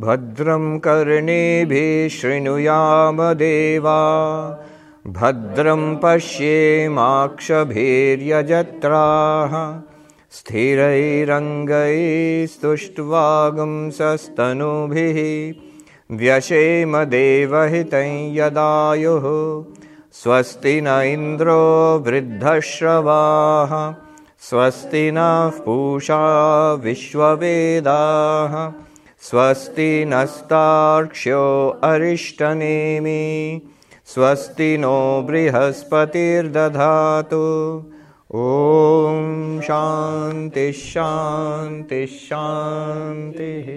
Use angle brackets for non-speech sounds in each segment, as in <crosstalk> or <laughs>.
भद्रं कर्णेभिः शृणुयाम देवा भद्रं पश्येमाक्षभिर्यजत्राः। स्थिरैरङ्गैस्तुष्ट्वागुंसस्तनूभिः व्यशेम देवहितं यदायुः। स्वस्ति न इन्द्रो वृद्धश्रवाः। स्वस्ति नः पूषा विश्ववेदाः स्वस्ति नस्तार्क्ष्यो अरिष्टनेमि स्वस्ति नो बृहस्पतिर्दधातु ॐ शान्तिः शान्तिः शान्तिः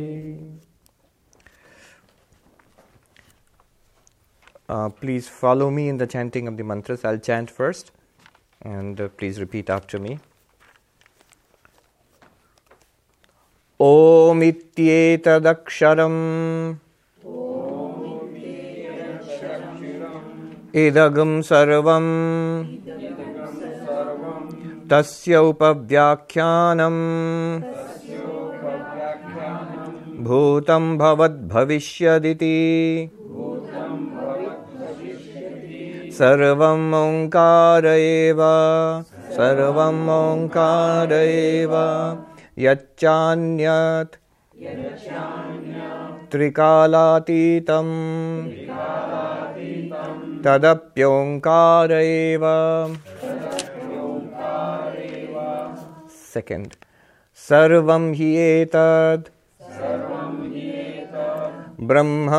Uh, please follow me in the chanting of the mantras. I'll chant first, and uh, please repeat after me. ओमित्येतदक्षरम्। इदगं सर्वं तस्य उपव्याख्यानम्। भूतं भवद्भविष्यदिति। सर्वम् ओङ्कार एव। सर्वम् ओङ्कार एव यच्चान्यत् त्रिकालातीतं तदप्योङ्कार एव सेकेण्ड् सर्वं हि एतद् ब्रह्म।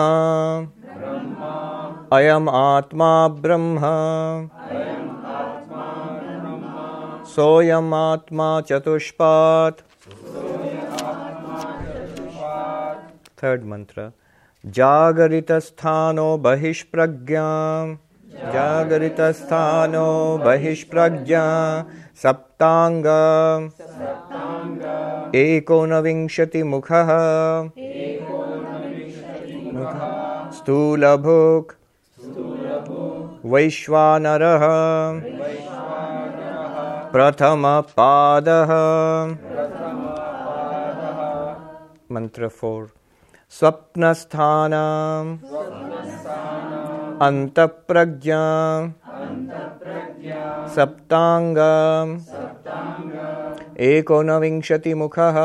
अयम् आत्मा ब्रह्म। सोऽयम् आत्मा चतुष्पात्। थर्ड मंत्र जागरित स्थानो बहिष्प्रज्ञा जागरित स्थानो बहिष्प्रज्ञा सप्तांग एकोनविंशति मुखः स्थूलभुक् वैश्वानरः प्रथमपादः मन्त्र फोर् स्वप्नस्थानाम्। अन्तःप्रज्ञाम्। सप्ताङ्गम्। एकोनविंशतिमुखः।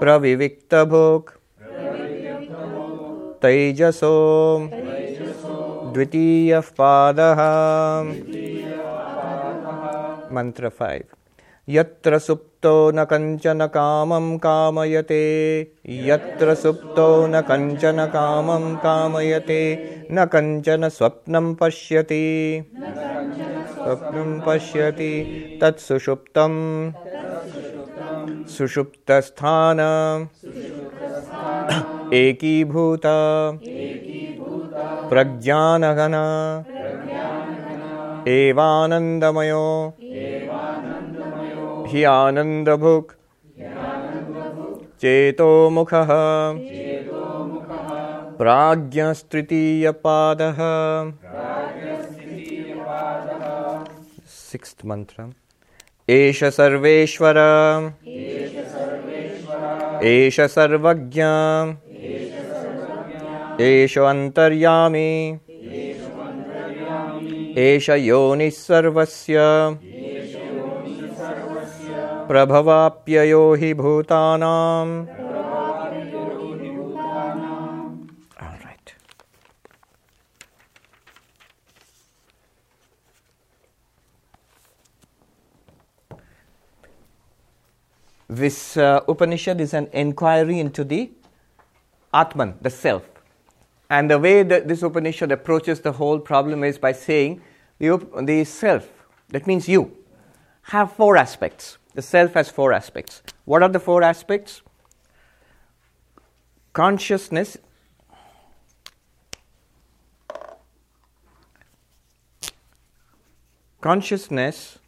प्रविविक्तभोक्। तैजसो। द्वितीयः पादः मन्त्र फैव् यत्र सुप् सुप्तो न कञ्चन कामं कामयते, यत्र सुप्तो न कञ्चन कामं कामयते, न कञ्चन स्वप्नं पश्यति। स्वप्नं पश्यति तत्सुषुप्तं सुषुप्तस्थान। एकीभूत। प्रज्ञानघन। एवानन्दमयो। हि आनन्दभुक् चेतोमुखः प्राज्ञस्तृतीयपादः सिक्स्त् मन्त्रम् एष सर्वेश्वर। एष सर्वज्ञ। एष अन्तर्यामी। एष योनिः सर्वस्य। प्रभवाप्ययो हि भूतानाम् All right. This uh, Upanishad is an inquiry into the Atman, the self. And the way that this Upanishad approaches the whole problem is by saying the, up- the self, that means you, have four aspects. The self has four aspects. What are the four aspects? Consciousness. Consciousness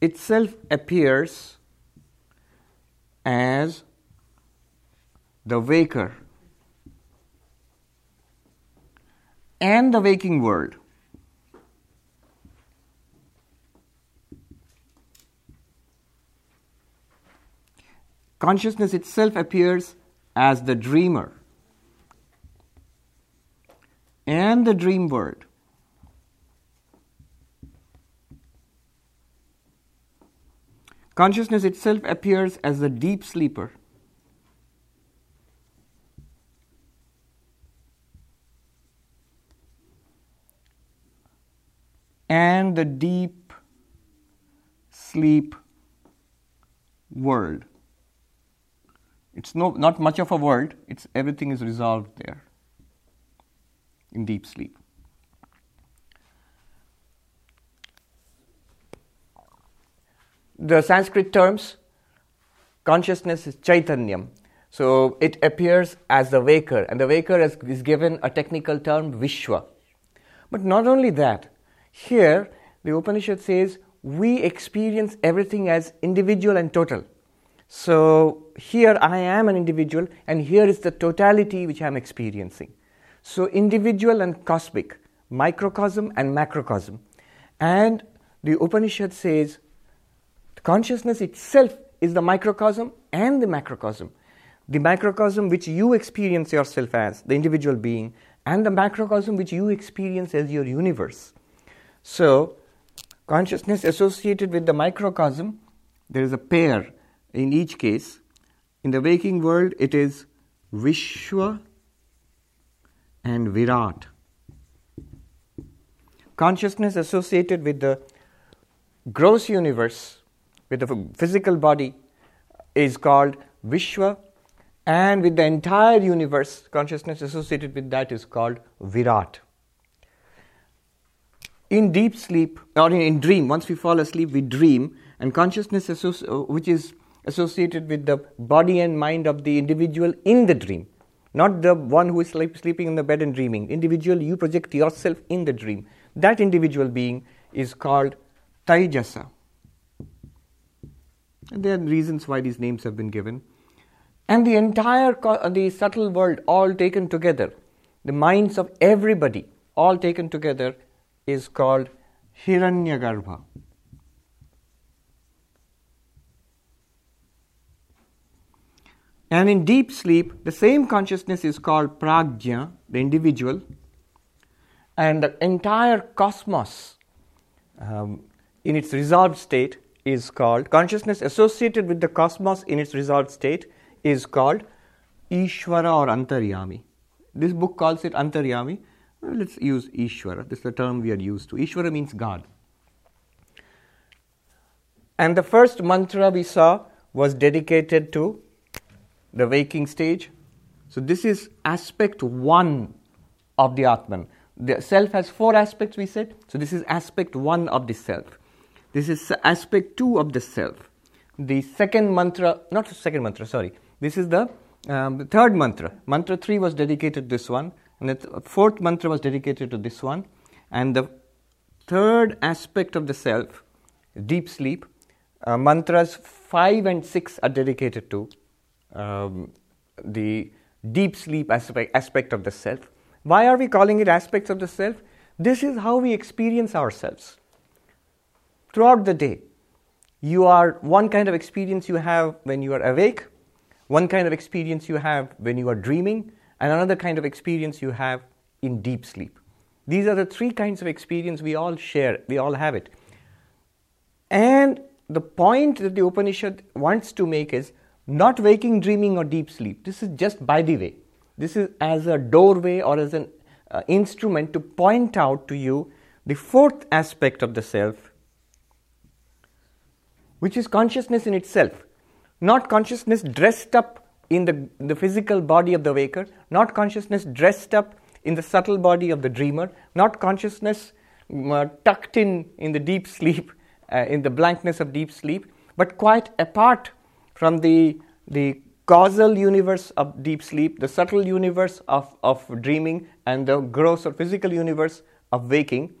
itself appears as the waker and the waking world. Consciousness itself appears as the dreamer and the dream world. Consciousness itself appears as the deep sleeper. And the deep sleep world. It's no, not much of a world, it's, everything is resolved there in deep sleep. The Sanskrit terms, consciousness is Chaitanyam. So it appears as the waker, and the waker is, is given a technical term, Vishwa. But not only that, here the Upanishad says we experience everything as individual and total. So here I am an individual, and here is the totality which I am experiencing. So, individual and cosmic, microcosm and macrocosm. And the Upanishad says consciousness itself is the microcosm and the macrocosm. The microcosm which you experience yourself as, the individual being, and the macrocosm which you experience as your universe. So, consciousness associated with the microcosm, there is a pair in each case. In the waking world, it is Vishwa and Virat. Consciousness associated with the gross universe, with the physical body, is called Vishwa, and with the entire universe, consciousness associated with that is called Virat. In deep sleep, or in, dream, once we fall asleep, we dream, and consciousness, which is associated with the body and mind of the individual in the dream, not the one who is sleep, sleeping in the bed and dreaming. Individual, you project yourself in the dream. That individual being is called Taijasa. And there are reasons why these names have been given. And the entire, co- uh, the subtle world, all taken together, the minds of everybody, all taken together, is called Hiranyagarbha. And in deep sleep, the same consciousness is called prajna, the individual, and the entire cosmos um, in its resolved state is called consciousness associated with the cosmos in its resolved state is called Ishvara or Antaryami. This book calls it Antaryami. Well, let's use Ishvara. This is the term we are used to. Ishvara means God. And the first mantra we saw was dedicated to the waking stage. So, this is aspect one of the Atman. The self has four aspects, we said. So, this is aspect one of the self. This is aspect two of the self. The second mantra, not the second mantra, sorry. This is the, um, the third mantra. Mantra three was dedicated to this one, and the fourth mantra was dedicated to this one. And the third aspect of the self, deep sleep, uh, mantras five and six are dedicated to um, the deep sleep aspect, aspect of the self. Why are we calling it aspects of the self? This is how we experience ourselves. Throughout the day, you are one kind of experience you have when you are awake, one kind of experience you have when you are dreaming, and another kind of experience you have in deep sleep. These are the three kinds of experience we all share, we all have it. And the point that the Upanishad wants to make is not waking, dreaming, or deep sleep. This is just by the way. This is as a doorway or as an uh, instrument to point out to you the fourth aspect of the self, which is consciousness in itself. Not consciousness dressed up in the, the physical body of the waker, not consciousness dressed up in the subtle body of the dreamer, not consciousness uh, tucked in in the deep <laughs> sleep, uh, in the blankness of deep sleep, but quite apart from the, the causal universe of deep sleep, the subtle universe of, of dreaming, and the gross or physical universe of waking,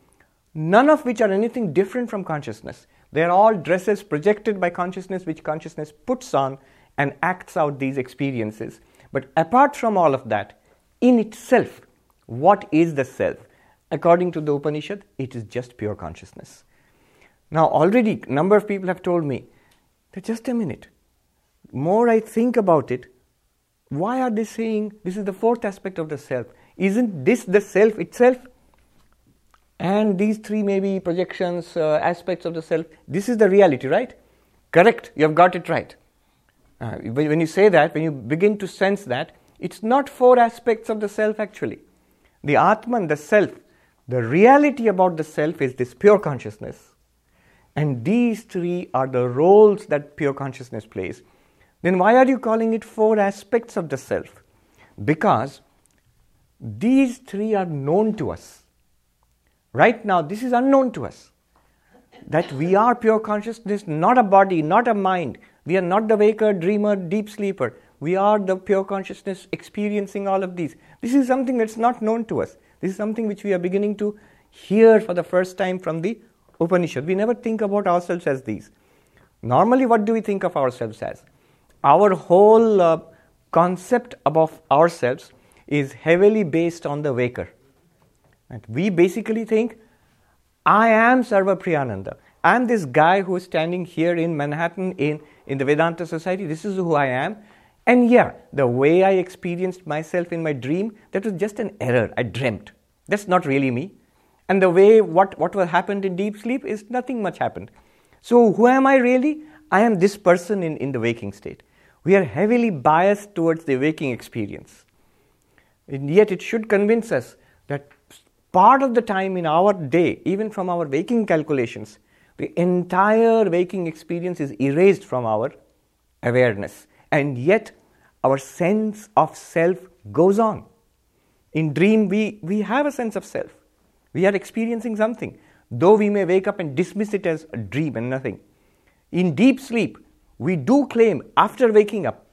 none of which are anything different from consciousness. They are all dresses projected by consciousness, which consciousness puts on and acts out these experiences. But apart from all of that, in itself, what is the self? According to the Upanishad, it is just pure consciousness. Now, already, a number of people have told me that just a minute, more I think about it, why are they saying this is the fourth aspect of the self? Isn't this the self itself? And these three maybe projections, uh, aspects of the self, this is the reality, right? Correct, you have got it right. Uh, when you say that, when you begin to sense that, it's not four aspects of the self actually. The Atman, the self, the reality about the self is this pure consciousness. And these three are the roles that pure consciousness plays. Then why are you calling it four aspects of the self? Because these three are known to us. Right now, this is unknown to us. That we are pure consciousness, not a body, not a mind. We are not the waker, dreamer, deep sleeper. We are the pure consciousness experiencing all of these. This is something that's not known to us. This is something which we are beginning to hear for the first time from the Upanishad. We never think about ourselves as these. Normally, what do we think of ourselves as? Our whole uh, concept of ourselves is heavily based on the waker. And we basically think, I am Sarvapriyananda. I'm this guy who is standing here in Manhattan in, in the Vedanta Society. This is who I am. And yeah, the way I experienced myself in my dream, that was just an error. I dreamt. That's not really me. And the way what, what happened in deep sleep is nothing much happened. So, who am I really? I am this person in, in the waking state. We are heavily biased towards the waking experience. And yet, it should convince us that part of the time in our day, even from our waking calculations, the entire waking experience is erased from our awareness. And yet, our sense of self goes on. In dream, we, we have a sense of self. We are experiencing something, though we may wake up and dismiss it as a dream and nothing. In deep sleep, we do claim after waking up,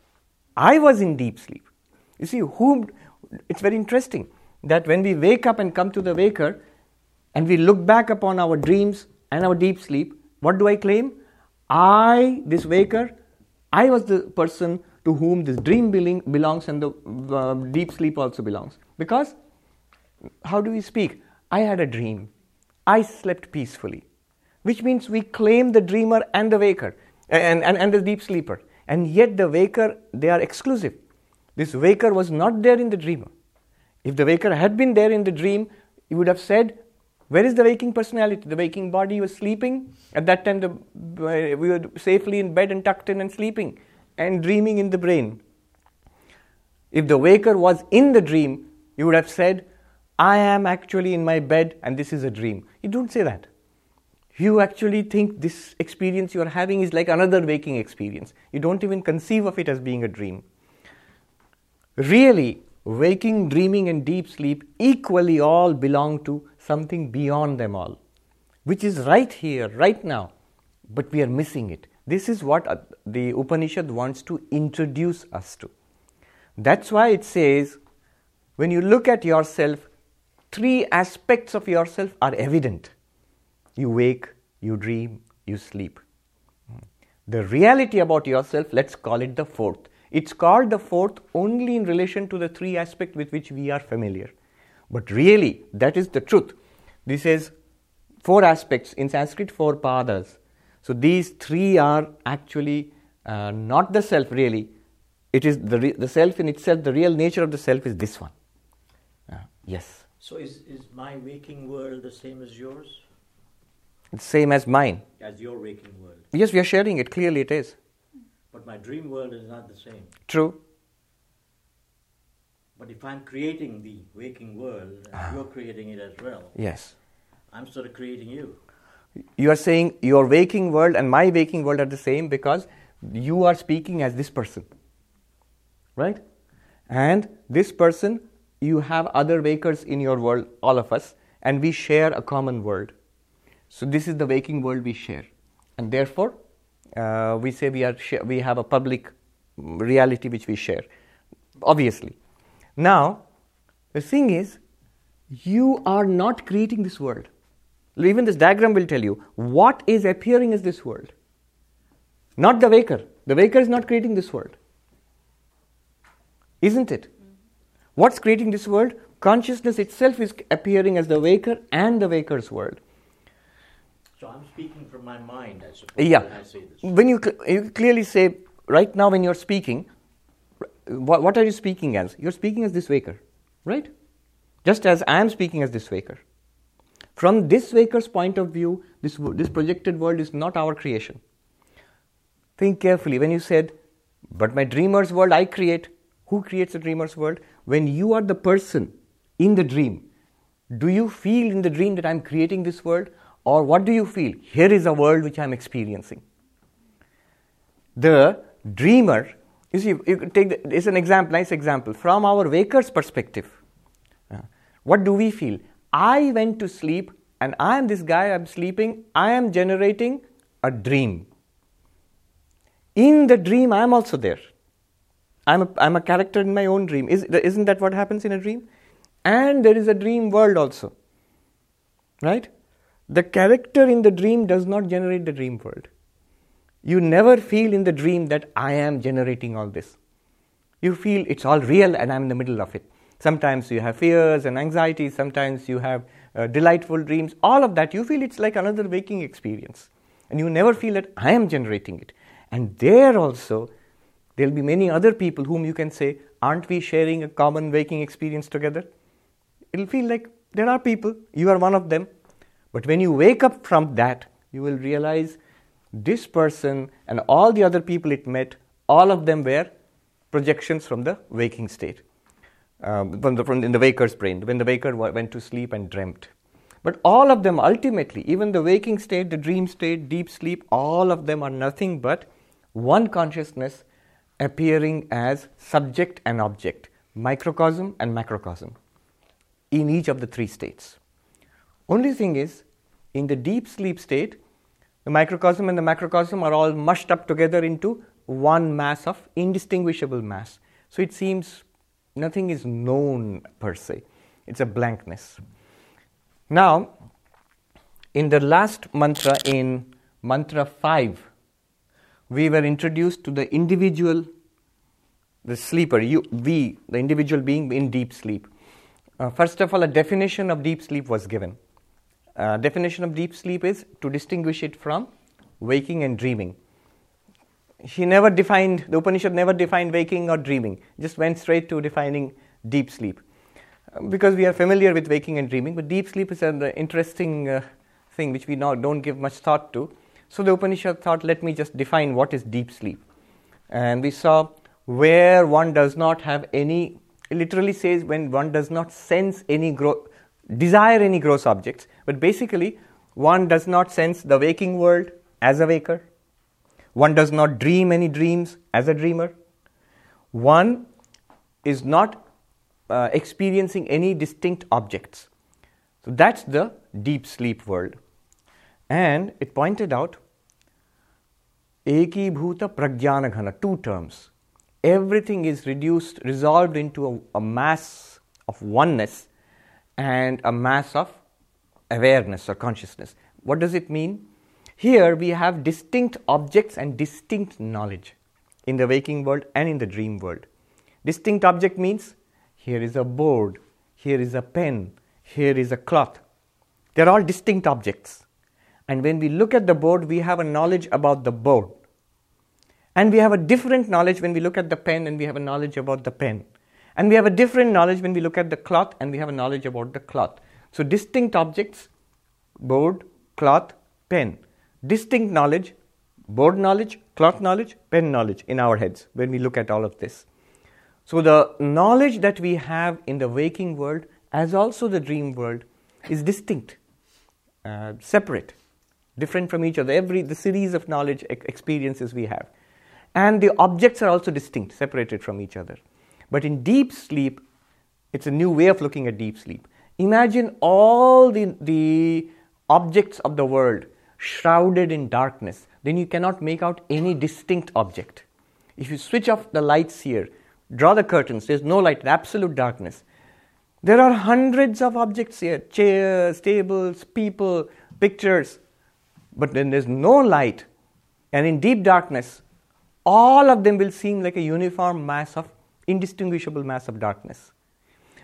I was in deep sleep. You see, whom it's very interesting that when we wake up and come to the waker and we look back upon our dreams and our deep sleep, what do I claim? I, this waker, I was the person to whom this dream belongs and the uh, deep sleep also belongs. Because, how do we speak? I had a dream. I slept peacefully. Which means we claim the dreamer and the waker and, and, and the deep sleeper. And yet, the waker, they are exclusive. This waker was not there in the dreamer. If the waker had been there in the dream, he would have said, Where is the waking personality? The waking body was sleeping. At that time, the, uh, we were safely in bed and tucked in and sleeping and dreaming in the brain. If the waker was in the dream, you would have said, I am actually in my bed and this is a dream. You don't say that. You actually think this experience you are having is like another waking experience. You don't even conceive of it as being a dream. Really, waking, dreaming, and deep sleep equally all belong to something beyond them all, which is right here, right now, but we are missing it. This is what uh, the Upanishad wants to introduce us to. That's why it says, when you look at yourself, three aspects of yourself are evident. You wake, you dream, you sleep. The reality about yourself, let's call it the fourth. It's called the fourth only in relation to the three aspects with which we are familiar. But really, that is the truth. This is four aspects, in Sanskrit, four padas. So these three are actually uh, not the self, really. It is the, re- the self in itself, the real nature of the self is this one. Uh, yes. So is, is my waking world the same as yours? It's same as mine. As your waking world? Yes, we are sharing it. Clearly, it is. But my dream world is not the same. True. But if I'm creating the waking world, and ah. you're creating it as well. Yes. I'm sort of creating you. You are saying your waking world and my waking world are the same because you are speaking as this person. Right? And this person, you have other wakers in your world, all of us, and we share a common world. So, this is the waking world we share. And therefore, uh, we say we, are sh- we have a public reality which we share, obviously. Now, the thing is, you are not creating this world. Even this diagram will tell you what is appearing as this world. Not the waker. The waker is not creating this world. Isn't it? What's creating this world? Consciousness itself is appearing as the waker and the waker's world. So I'm speaking from my mind, I suppose. Yeah. When, I say this. when you, cl- you clearly say, right now when you're speaking, what, what are you speaking as? You're speaking as this waker, right? Just as I am speaking as this waker. From this waker's point of view, this, this projected world is not our creation. Think carefully. When you said, but my dreamer's world I create, who creates the dreamer's world? When you are the person in the dream, do you feel in the dream that I'm creating this world? Or what do you feel? Here is a world which I'm experiencing. The dreamer, you see, you could take the, it's an example, nice example. From our waker's perspective, uh, what do we feel? I went to sleep and I am this guy, I'm sleeping, I am generating a dream. In the dream, I am also there. I'm a, I'm a character in my own dream. Is, isn't that what happens in a dream? And there is a dream world also. Right? The character in the dream does not generate the dream world. You never feel in the dream that I am generating all this. You feel it's all real and I'm in the middle of it. Sometimes you have fears and anxieties, sometimes you have uh, delightful dreams. All of that, you feel it's like another waking experience. And you never feel that I am generating it. And there also, there'll be many other people whom you can say, Aren't we sharing a common waking experience together? It'll feel like there are people, you are one of them. But when you wake up from that, you will realize this person and all the other people it met, all of them were projections from the waking state, um, from, the, from in the waker's brain, when the waker went to sleep and dreamt. But all of them ultimately, even the waking state, the dream state, deep sleep, all of them are nothing but one consciousness appearing as subject and object, microcosm and macrocosm in each of the three states. Only thing is, in the deep sleep state, the microcosm and the macrocosm are all mushed up together into one mass of indistinguishable mass. So it seems nothing is known per se, it's a blankness. Now, in the last mantra, in mantra 5, we were introduced to the individual, the sleeper, you, we, the individual being in deep sleep. Uh, first of all, a definition of deep sleep was given. Uh, definition of deep sleep is to distinguish it from waking and dreaming. She never defined, the Upanishad never defined waking or dreaming, just went straight to defining deep sleep. Uh, because we are familiar with waking and dreaming, but deep sleep is an interesting uh, thing which we now don't give much thought to. So the Upanishad thought, let me just define what is deep sleep. And we saw where one does not have any it literally says when one does not sense any gross, desire any gross objects, but basically one does not sense the waking world as a waker. One does not dream any dreams as a dreamer. One is not uh, experiencing any distinct objects. So that's the deep sleep world. And it pointed out Ekibhuta Pragyanaghana, two terms everything is reduced, resolved into a, a mass of oneness and a mass of awareness or consciousness. What does it mean? Here we have distinct objects and distinct knowledge in the waking world and in the dream world. Distinct object means here is a board, here is a pen, here is a cloth. They're all distinct objects. And when we look at the board, we have a knowledge about the board. And we have a different knowledge when we look at the pen and we have a knowledge about the pen. And we have a different knowledge when we look at the cloth and we have a knowledge about the cloth. So, distinct objects board, cloth, pen. Distinct knowledge, board knowledge, cloth knowledge, pen knowledge in our heads when we look at all of this. So, the knowledge that we have in the waking world, as also the dream world, is distinct, uh, separate, different from each other. Every the series of knowledge experiences we have and the objects are also distinct, separated from each other. But in deep sleep, it's a new way of looking at deep sleep. Imagine all the, the objects of the world shrouded in darkness, then you cannot make out any distinct object. If you switch off the lights here, draw the curtains, there's no light, absolute darkness. There are hundreds of objects here chairs, tables, people, pictures, but then there's no light. And in deep darkness, all of them will seem like a uniform mass of indistinguishable mass of darkness.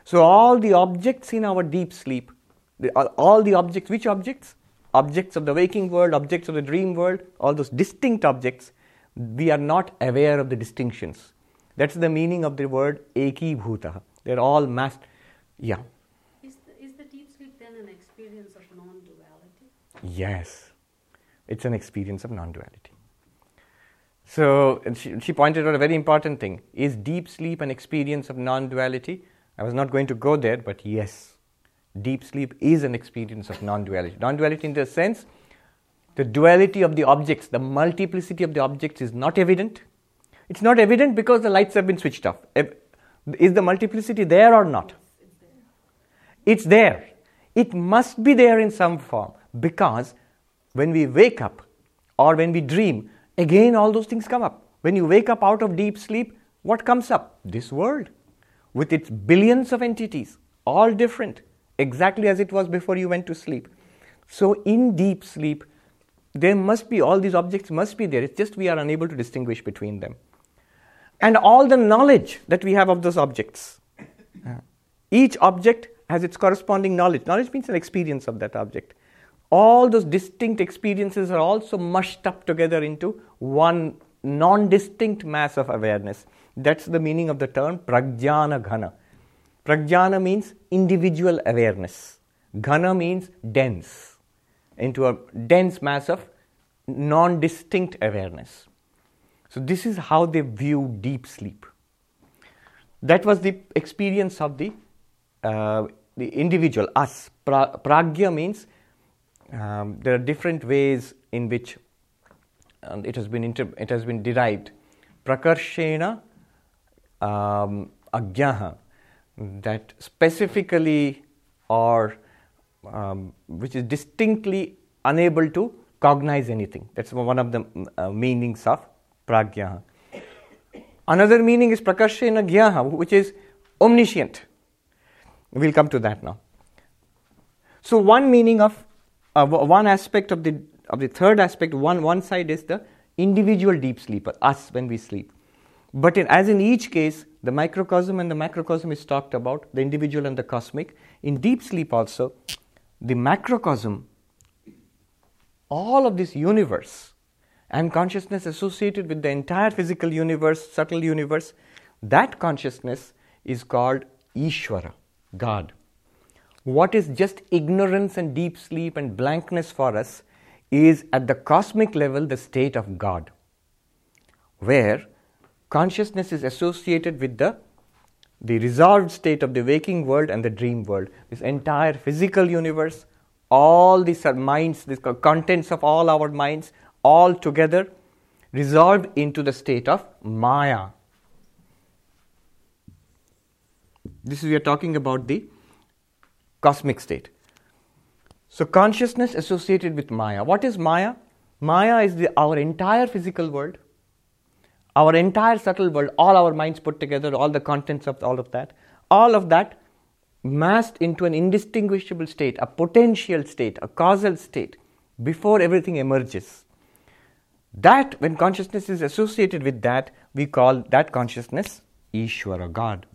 So, all the objects in our deep sleep, the, all the objects, which objects? Objects of the waking world, objects of the dream world, all those distinct objects, We are not aware of the distinctions. That's the meaning of the word eki bhuta. They're all mass. Yeah. Is the, is the deep sleep then an experience of non duality? Yes. It's an experience of non duality. So she, she pointed out a very important thing. Is deep sleep an experience of non duality? I was not going to go there, but yes, deep sleep is an experience of non duality. Non duality in the sense, the duality of the objects, the multiplicity of the objects is not evident. It's not evident because the lights have been switched off. Is the multiplicity there or not? It's there. It must be there in some form because when we wake up or when we dream, again all those things come up. When you wake up out of deep sleep, what comes up? This world with its billions of entities, all different, exactly as it was before you went to sleep. So, in deep sleep, there must be all these objects must be there. It's just we are unable to distinguish between them. And all the knowledge that we have of those objects. Each object has its corresponding knowledge. Knowledge means an experience of that object. All those distinct experiences are also mushed up together into one non distinct mass of awareness. That's the meaning of the term pragyana ghana. Pragyana means individual awareness, ghana means dense, into a dense mass of non distinct awareness. So, this is how they view deep sleep. That was the experience of the, uh, the individual, us. Pra- pragya means um, there are different ways in which um, it, has been inter- it has been derived. Prakarshena um, agyaha, that specifically or um, which is distinctly unable to cognize anything. That's one of the uh, meanings of pragya. Another meaning is prakashena gyaha, which is omniscient. We'll come to that now. So one meaning of uh, one aspect of the of the third aspect, one one side is the individual deep sleeper, us when we sleep. But in, as in each case, the microcosm and the macrocosm is talked about, the individual and the cosmic. In deep sleep also, the macrocosm, all of this universe and consciousness associated with the entire physical universe, subtle universe, that consciousness is called Ishvara, God. What is just ignorance and deep sleep and blankness for us is at the cosmic level the state of God, where consciousness is associated with the the resolved state of the waking world and the dream world. This entire physical universe, all these minds, the contents of all our minds, all together resolved into the state of Maya. This is we are talking about the cosmic state. So consciousness associated with Maya. What is Maya? Maya is the, our entire physical world our entire subtle world, all our minds put together, all the contents of all of that, all of that massed into an indistinguishable state, a potential state, a causal state, before everything emerges. That, when consciousness is associated with that, we call that consciousness Ishvara, God.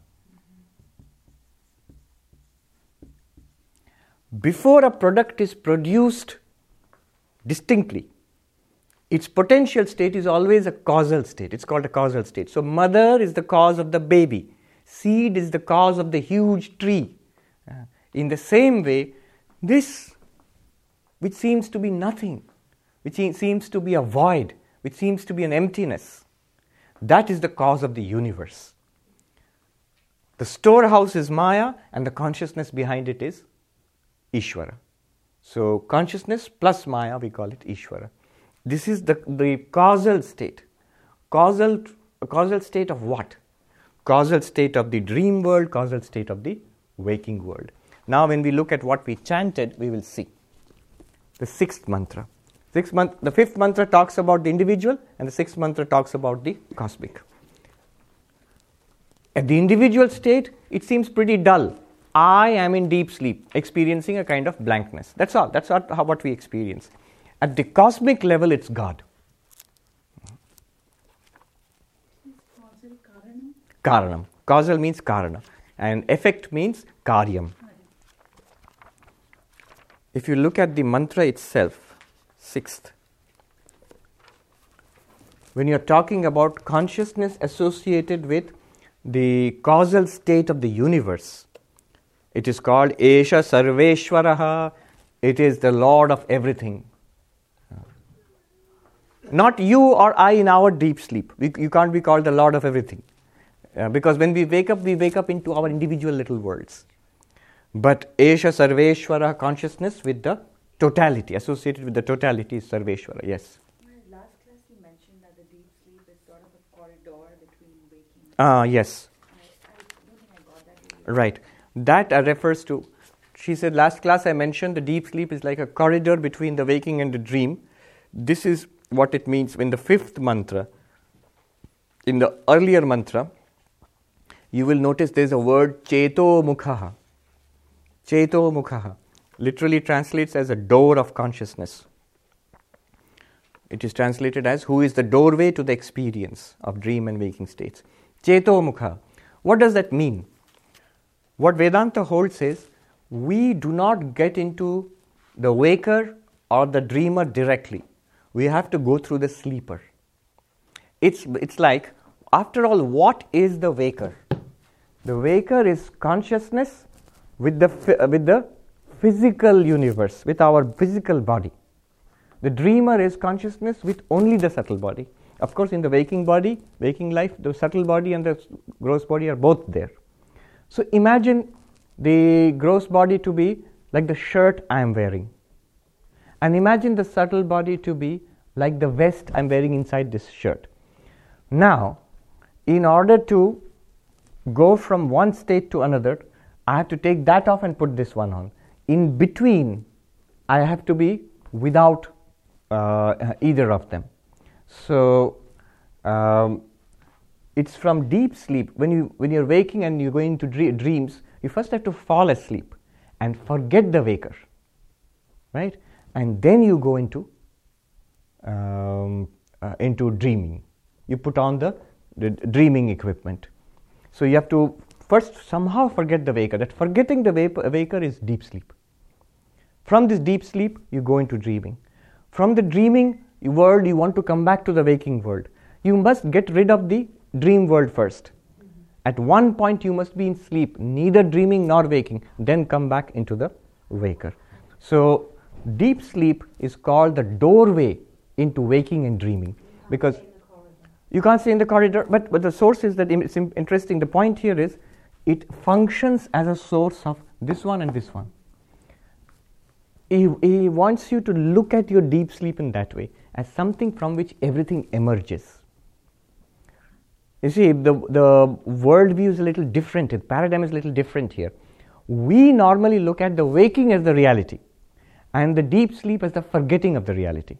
Before a product is produced distinctly, its potential state is always a causal state. It's called a causal state. So, mother is the cause of the baby, seed is the cause of the huge tree. Uh, in the same way, this, which seems to be nothing, which seems to be a void, which seems to be an emptiness, that is the cause of the universe. The storehouse is Maya, and the consciousness behind it is Ishvara. So, consciousness plus Maya, we call it Ishvara. This is the, the causal state. Causal, causal state of what? Causal state of the dream world, causal state of the waking world. Now, when we look at what we chanted, we will see the sixth mantra. Sixth month, the fifth mantra talks about the individual, and the sixth mantra talks about the cosmic. At the individual state, it seems pretty dull. I am in deep sleep, experiencing a kind of blankness. That's all. That's what, how, what we experience. At the cosmic level, it's God. Karanam. Causal means karana, and effect means karyam. If you look at the mantra itself, sixth, when you're talking about consciousness associated with the causal state of the universe, it is called Esha Sarveshwaraha, it is the Lord of everything. Not you or I in our deep sleep. You can't be called the Lord of everything. Uh, because when we wake up, we wake up into our individual little worlds. But Esha Sarveshwara consciousness with the totality, associated with the totality is Sarveshwara, yes. Last class you mentioned that the deep sleep is sort of a corridor between waking. Ah, yes, I, I don't think I got that really. right. That uh, refers to, she said last class I mentioned the deep sleep is like a corridor between the waking and the dream. This is what it means in the fifth mantra. In the earlier mantra, you will notice there's a word cheto mukha. Cheto mukha literally translates as a door of consciousness. It is translated as who is the doorway to the experience of dream and waking states. Cheto mukha. What does that mean? What Vedanta holds is we do not get into the waker or the dreamer directly. We have to go through the sleeper. It's, it's like, after all, what is the waker? The waker is consciousness with the, uh, with the physical universe, with our physical body. The dreamer is consciousness with only the subtle body. Of course, in the waking body, waking life, the subtle body and the gross body are both there. So imagine the gross body to be like the shirt I am wearing. And imagine the subtle body to be like the vest I'm wearing inside this shirt. Now, in order to go from one state to another, I have to take that off and put this one on. In between, I have to be without uh, either of them. So, um, it's from deep sleep. When, you, when you're waking and you're going to dre- dreams, you first have to fall asleep and forget the waker, right? And then you go into, um, uh, into dreaming. You put on the, the dreaming equipment. So you have to first somehow forget the waker. That forgetting the vap- waker is deep sleep. From this deep sleep, you go into dreaming. From the dreaming world, you want to come back to the waking world. You must get rid of the dream world first. At one point, you must be in sleep, neither dreaming nor waking, then come back into the waker. So, deep sleep is called the doorway into waking and dreaming because you can't stay in the corridor, but, but the source is that it's interesting. The point here is it functions as a source of this one and this one. He, he wants you to look at your deep sleep in that way as something from which everything emerges. You see, the, the worldview is a little different, the paradigm is a little different here. We normally look at the waking as the reality and the deep sleep as the forgetting of the reality.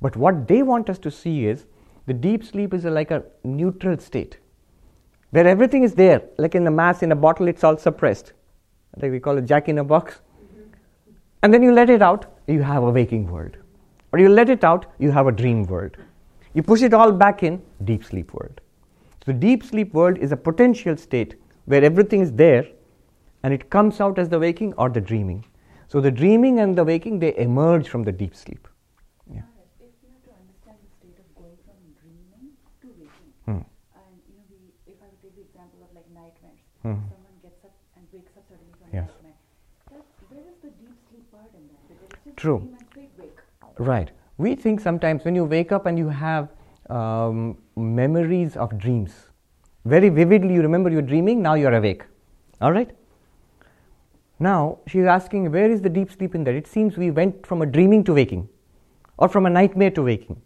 But what they want us to see is the deep sleep is a, like a neutral state where everything is there, like in the mass in a bottle, it's all suppressed. Like we call it jack in a box. Mm-hmm. And then you let it out, you have a waking world. Or you let it out, you have a dream world. You push it all back in, deep sleep world. So, deep sleep world is a potential state where everything is there and it comes out as the waking or the dreaming. So, the dreaming and the waking they emerge from the deep sleep. Yeah. If you have to understand the state of going from dreaming to waking, Hmm. and you know, we, if I would take the example of like nightmares, Hmm. someone gets up and wakes up suddenly from Yes. a nightmare. That, where is the deep sleep part in that? True. dream and quick wake. Right. We think sometimes when you wake up and you have um, memories of dreams, very vividly you remember you're dreaming, now you're awake. All right? Now, she's asking, where is the deep sleep in that? It seems we went from a dreaming to waking, or from a nightmare to waking.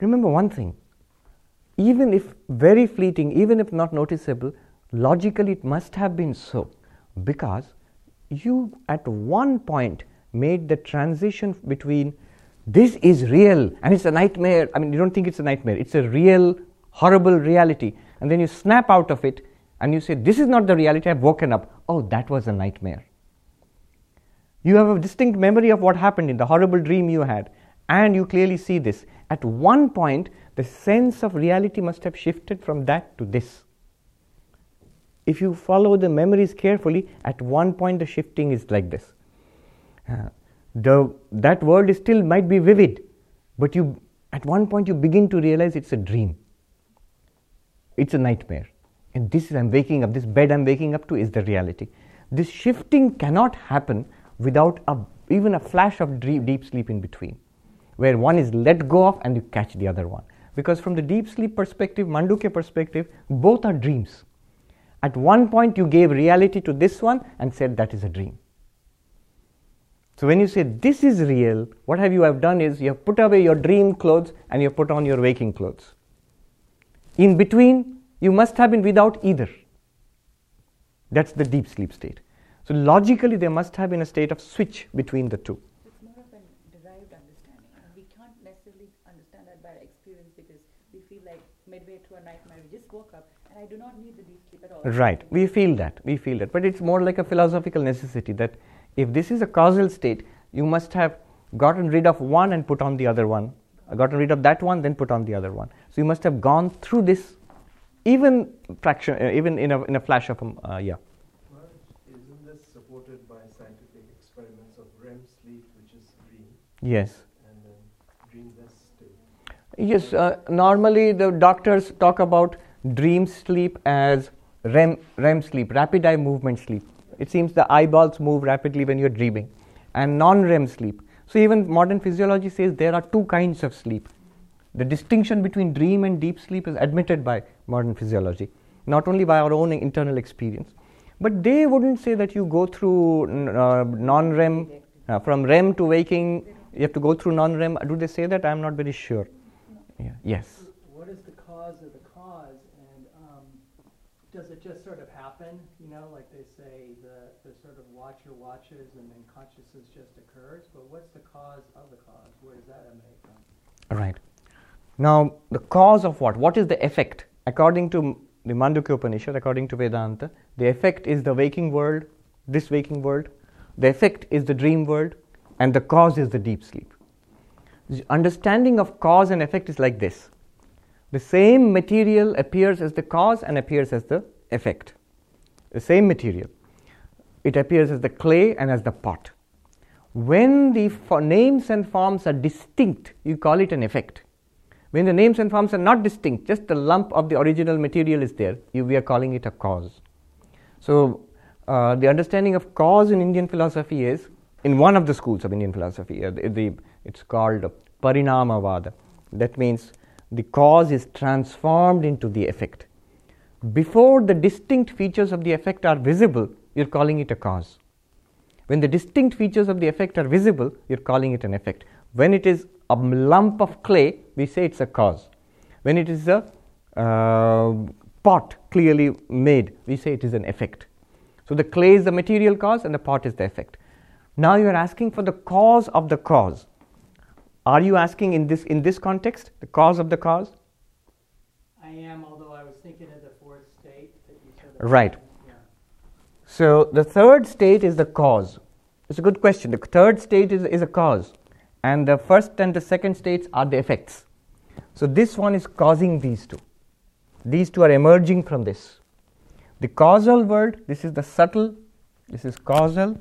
Remember one thing even if very fleeting, even if not noticeable, logically it must have been so because you at one point made the transition between this is real and it's a nightmare. I mean, you don't think it's a nightmare, it's a real, horrible reality. And then you snap out of it and you say, This is not the reality, I've woken up. Oh, that was a nightmare. You have a distinct memory of what happened in the horrible dream you had, and you clearly see this. At one point, the sense of reality must have shifted from that to this. If you follow the memories carefully, at one point the shifting is like this. Uh, the, that world is still might be vivid, but you At one point, you begin to realize it's a dream, it's a nightmare. And this is, I'm waking up, this bed I'm waking up to is the reality. This shifting cannot happen without a, even a flash of dream, deep sleep in between, where one is let go of and you catch the other one. Because from the deep sleep perspective, Mandukya perspective, both are dreams. At one point, you gave reality to this one and said that is a dream. So when you say this is real, what have you have done is you have put away your dream clothes and you have put on your waking clothes. In between, you must have been without either. That's the deep sleep state. So logically, there must have been a state of switch between the two. It's more of a derived understanding. We can't necessarily understand that by experience because we feel like midway through a nightmare, we just woke up and I do not need the deep sleep at all. Right. We feel that. We feel that. But it's more like a philosophical necessity that if this is a causal state, you must have gotten rid of one and put on the other one, gotten rid of that one, then put on the other one. So you must have gone through this, even fraction, uh, even in a in a flash of a uh, yeah. Isn't this supported by scientific experiments of REM sleep, which is dream, Yes. and then dreamless state? Yes. Uh, normally, the doctors talk about dream sleep as REM REM sleep, rapid eye movement sleep. It seems the eyeballs move rapidly when you're dreaming, and non-REM sleep. So even modern physiology says there are two kinds of sleep. The distinction between dream and deep sleep is admitted by modern physiology, not only by our own internal experience, but they wouldn't say that you go through uh, non-REM uh, from REM to waking. You have to go through non-REM. Do they say that? I'm not very sure. Yeah. Yes. What is the cause of the cause, and um, does it just sort of happen? You know, like they say, the, sort of watcher watches, and then consciousness just occurs. But what's the cause of the cause? Where does that emanate from? Right. Now, the cause of what? What is the effect? According to the Mandukya Upanishad, according to Vedanta, the effect is the waking world, this waking world. The effect is the dream world, and the cause is the deep sleep. The understanding of cause and effect is like this the same material appears as the cause and appears as the effect. The same material. It appears as the clay and as the pot. When the names and forms are distinct, you call it an effect. When the names and forms are not distinct, just the lump of the original material is there, you, we are calling it a cause. So, uh, the understanding of cause in Indian philosophy is, in one of the schools of Indian philosophy, uh, the, the, it's called Parinamavada. That means the cause is transformed into the effect. Before the distinct features of the effect are visible, you're calling it a cause. When the distinct features of the effect are visible, you're calling it an effect. When it is a lump of clay, we say it's a cause. When it is a uh, pot clearly made, we say it is an effect. So the clay is the material cause and the pot is the effect. Now you are asking for the cause of the cause. Are you asking in this in this context the cause of the cause? I am, although I was thinking of the fourth state that you of. Right. So the third state is the cause. It's a good question. The third state is, is a cause, and the first and the second states are the effects. So this one is causing these two. These two are emerging from this. The causal world, this is the subtle, this is causal,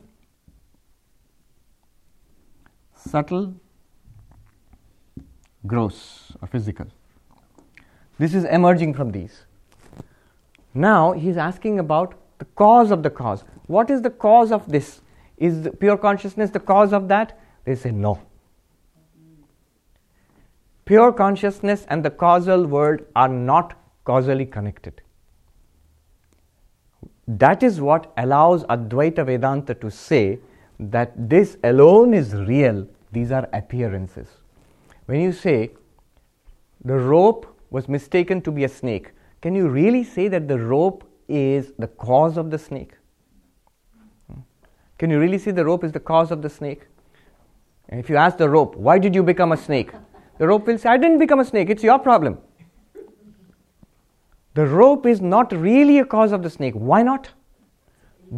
subtle, gross, or physical. This is emerging from these. Now he is asking about the cause of the cause. What is the cause of this? Is pure consciousness the cause of that? They say no. Pure consciousness and the causal world are not causally connected. That is what allows Advaita Vedanta to say that this alone is real, these are appearances. When you say the rope was mistaken to be a snake, can you really say that the rope is the cause of the snake? Can you really see the rope is the cause of the snake? And if you ask the rope, why did you become a snake? The rope will say, I didn't become a snake, it's your problem. The rope is not really a cause of the snake. Why not?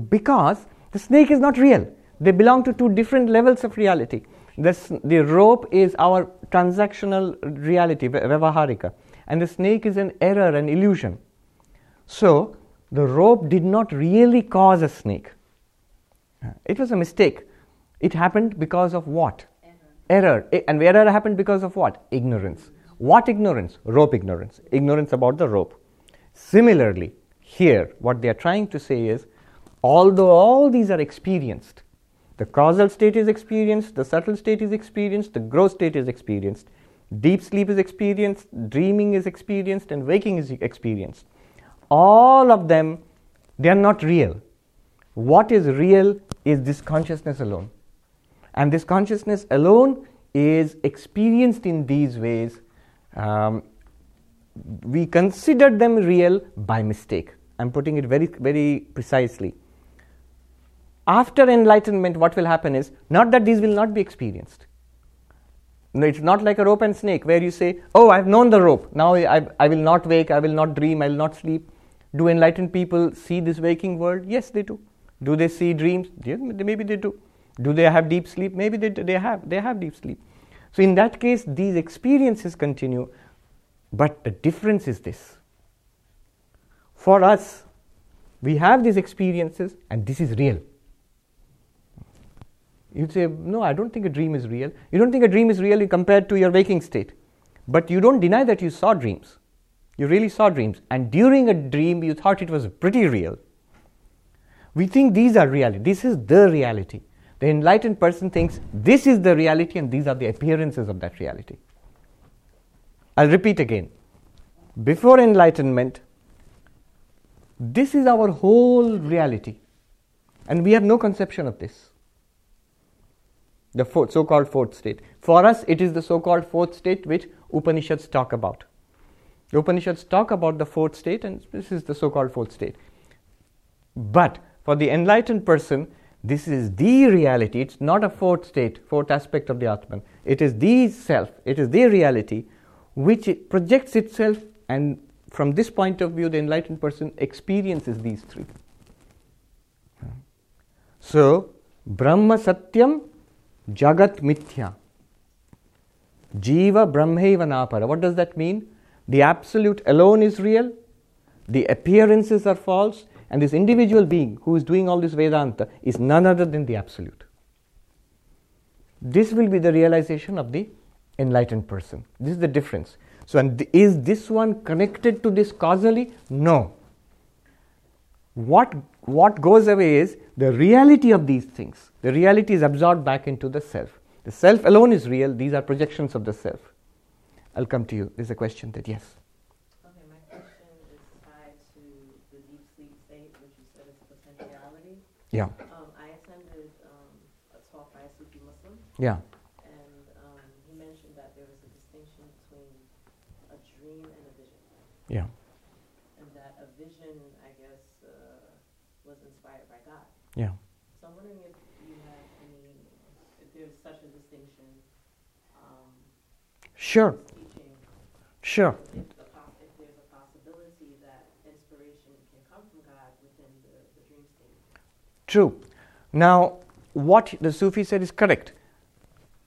Because the snake is not real. They belong to two different levels of reality. The, the rope is our transactional reality, vyavaharika, and the snake is an error, an illusion. So, the rope did not really cause a snake. It was a mistake. It happened because of what? Error. I- eh, And error happened because of what? Ignorance. What ignorance? Rope ignorance. Ignorance about the rope. Similarly, here, what they are trying to say is although all these are experienced, the causal state is experienced, the subtle state is experienced, the gross state is experienced, deep sleep is experienced, dreaming is experienced, and waking is experienced. All of them, they are not real. What is real is this consciousness alone. And this consciousness alone is experienced in these ways. Um, we consider them real by mistake. I'm putting it very, very precisely. After enlightenment, what will happen is not that these will not be experienced. No, it's not like a rope and snake where you say, Oh, I've known the rope. Now I, I will not wake, I will not dream, I will not sleep. Do enlightened people see this waking world? Yes, they do. Do they see dreams? Maybe they do. Do they have deep sleep? Maybe they, they have. They have deep sleep. So, in that case, these experiences continue, but the difference is this. For us, we have these experiences, and this is real. You'd say, No, I don't think a dream is real. You don't think a dream is real compared to your waking state. But you don't deny that you saw dreams. You really saw dreams. And during a dream, you thought it was pretty real. We think these are reality. This is the reality. The enlightened person thinks this is the reality and these are the appearances of that reality. I'll repeat again. Before enlightenment, this is our whole reality. And we have no conception of this. The so called fourth state. For us, it is the so called fourth state which Upanishads talk about. The Upanishads talk about the fourth state, and this is the so called fourth state. But for the enlightened person, this is the reality. It's not a fourth state, fourth aspect of the Atman. It is the self, it is the reality which it projects itself, and from this point of view, the enlightened person experiences these three. So, Brahma Satyam Jagat Mithya. Jiva Brahmaiva Napara. What does that mean? The absolute alone is real, the appearances are false, and this individual being who is doing all this Vedanta is none other than the absolute. This will be the realization of the enlightened person. This is the difference. So, and is this one connected to this causally? No. What, what goes away is the reality of these things. The reality is absorbed back into the self. The self alone is real, these are projections of the self. I'll come to you. There's a question that, yes. Okay, my question is tied to the deep sleep state, which you said is potentiality. Yeah. Um, I attended um, a talk by a Sufi Muslim, Yeah. and um, he mentioned that there was a distinction between a dream and a vision, Yeah. and that a vision, I guess, uh, was inspired by God. Yeah. So I'm wondering if you have any, if there's such a distinction. Um, Sure. Sure. if, the pos- if there's a possibility that inspiration can come from God within the, the dream state. True. Now, what the Sufi said is correct.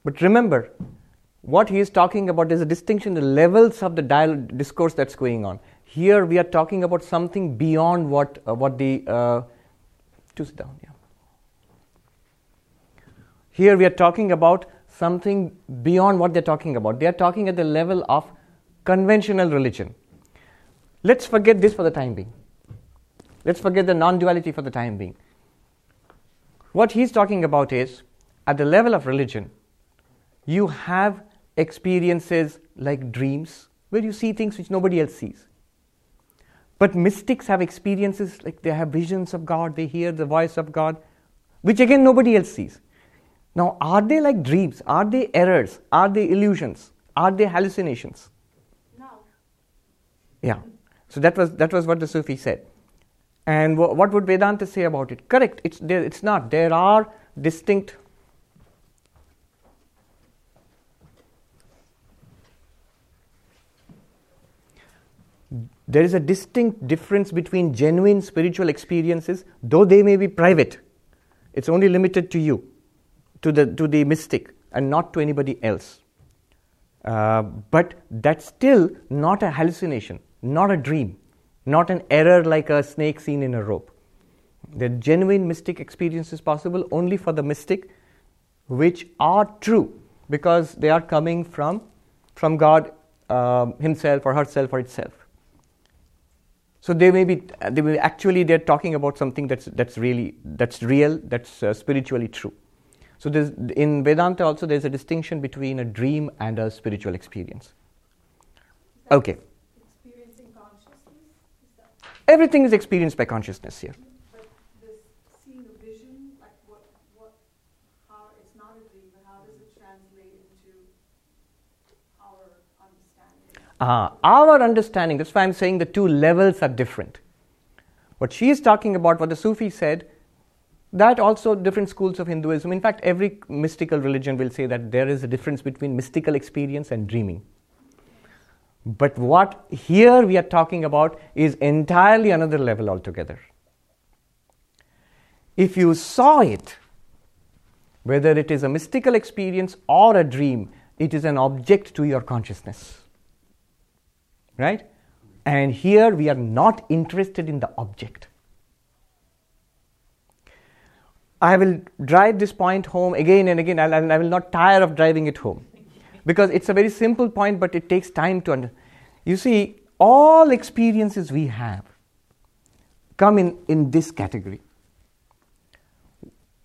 But remember, what he is talking about is a distinction, in the levels of the dial- discourse that's going on. Here we are talking about something beyond what, uh, what the. Uh, to sit down, yeah. Here we are talking about something beyond what they're talking about. They are talking at the level of conventional religion. Let's forget this for the time being. Let's forget the non duality for the time being. What he's talking about is at the level of religion, you have experiences like dreams where you see things which nobody else sees. But mystics have experiences like they have visions of God, they hear the voice of God, which again nobody else sees. Now, are they like dreams? Are they errors? Are they illusions? Are they hallucinations? Yeah. So that was that was what the Sufi said. And wh- what would Vedanta say about it? Correct. It's there. It's not. There are distinct. There is a distinct difference between genuine spiritual experiences, though they may be private. It's only limited to you, to the to the mystic, and not to anybody else. Uh, but that's still not a hallucination, not a dream, not an error like a snake seen in a rope. The genuine mystic experience is possible only for the mystic, which are true because they are coming from, from God um, himself or herself or itself. So they may be, they may actually they're talking about something that's that's really that's real, that's uh, spiritually true. So in Vedanta also there's a distinction between a dream and a spiritual experience. Okay. Experiencing consciousness? Is that, Everything is experienced by consciousness here. but this seeing a vision, like what, what, how, it's not a dream, but how does it translate into our understanding? Ah, our understanding, that's why I'm saying the two levels are different. What she is talking about, what the Sufi said, that also different schools of Hinduism, in fact, every mystical religion will say that there is a difference between mystical experience and dreaming. But what here we are talking about is entirely another level altogether. If you saw it, whether it is a mystical experience or a dream, it is an object to your consciousness. Right? And here we are not interested in the object. I will drive this point home again and again, and I will not tire of driving it home. Because it's a very simple point, but it takes time to understand. You see, all experiences we have come in, in this category.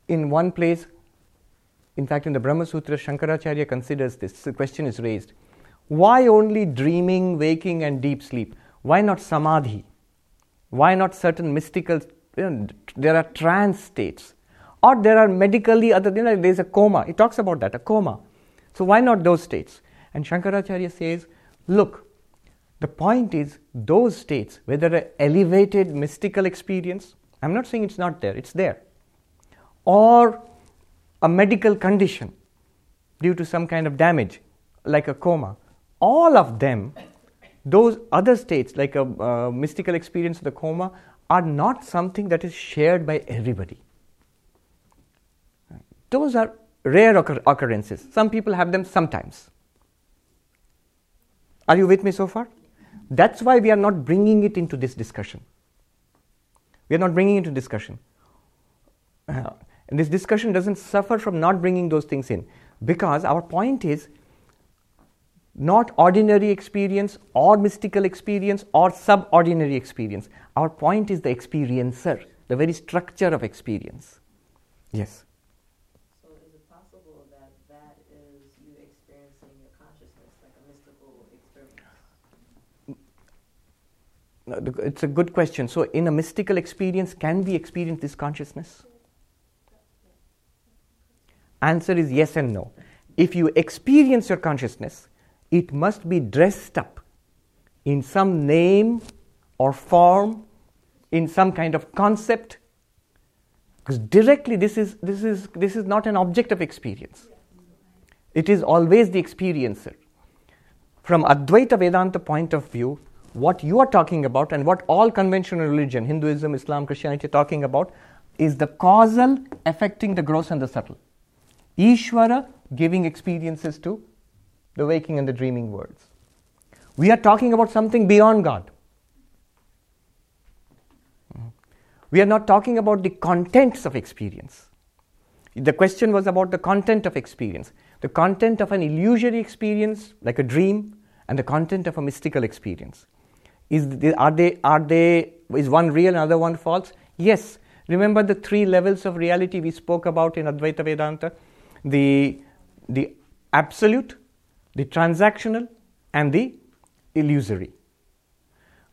In one place, in fact, in the Brahma Sutra, Shankaracharya considers this. The question is raised why only dreaming, waking, and deep sleep? Why not samadhi? Why not certain mystical? You know, there are trance states, or there are medically other. You know, there's a coma. It talks about that, a coma. So why not those states? And Shankaracharya says, look, the point is those states, whether an elevated mystical experience, I'm not saying it's not there, it's there, or a medical condition due to some kind of damage, like a coma, all of them, those other states, like a uh, mystical experience of the coma, are not something that is shared by everybody. Those are rare occur- occurrences. Some people have them sometimes. Are you with me so far? That's why we are not bringing it into this discussion. We are not bringing it into discussion. And this discussion doesn't suffer from not bringing those things in because our point is not ordinary experience or mystical experience or subordinary experience. Our point is the experiencer, the very structure of experience. Yes. So is it possible that that is you experiencing your consciousness, like a mystical experience? No, the- It's a good question. So, in a mystical experience, can we experience this consciousness? Answer is yes and no. If you experience your consciousness, it must be dressed up in some name or form, in some kind of concept. Because directly, this is, this, is, this is not an object of experience. It is always the experiencer. From Advaita Vedanta point of view, what you are talking about and what all conventional religion, Hinduism, Islam, Christianity, are talking about is the causal affecting the gross and the subtle. Ishvara giving experiences to the waking and the dreaming worlds. We are talking about something beyond God. Mm-hmm. We are not talking about the contents of experience. The question was about the content of experience. The content of an illusory experience, like a dream, and the content of a mystical experience. Is are they, are they, is one real another one false? Yes. Remember the three levels of reality we spoke about in Advaita Vedanta? The, the absolute, the transactional, and the illusory.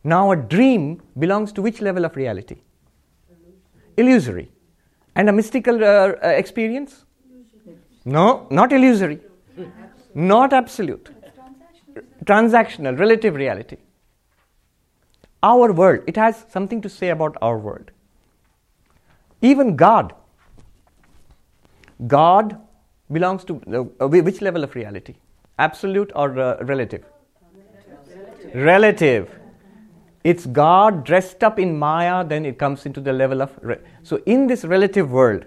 Now, a dream belongs to which level of reality? Illusory. And a mystical uh, uh, experience? No, not illusory. Not absolute. Transactional, relative reality. Our world, it has something to say about our world. Even God. God belongs to uh, which level of reality? Absolute or uh, relative? Relative. It's God dressed up in Maya, then it comes into the level of. Re- so, in this relative world,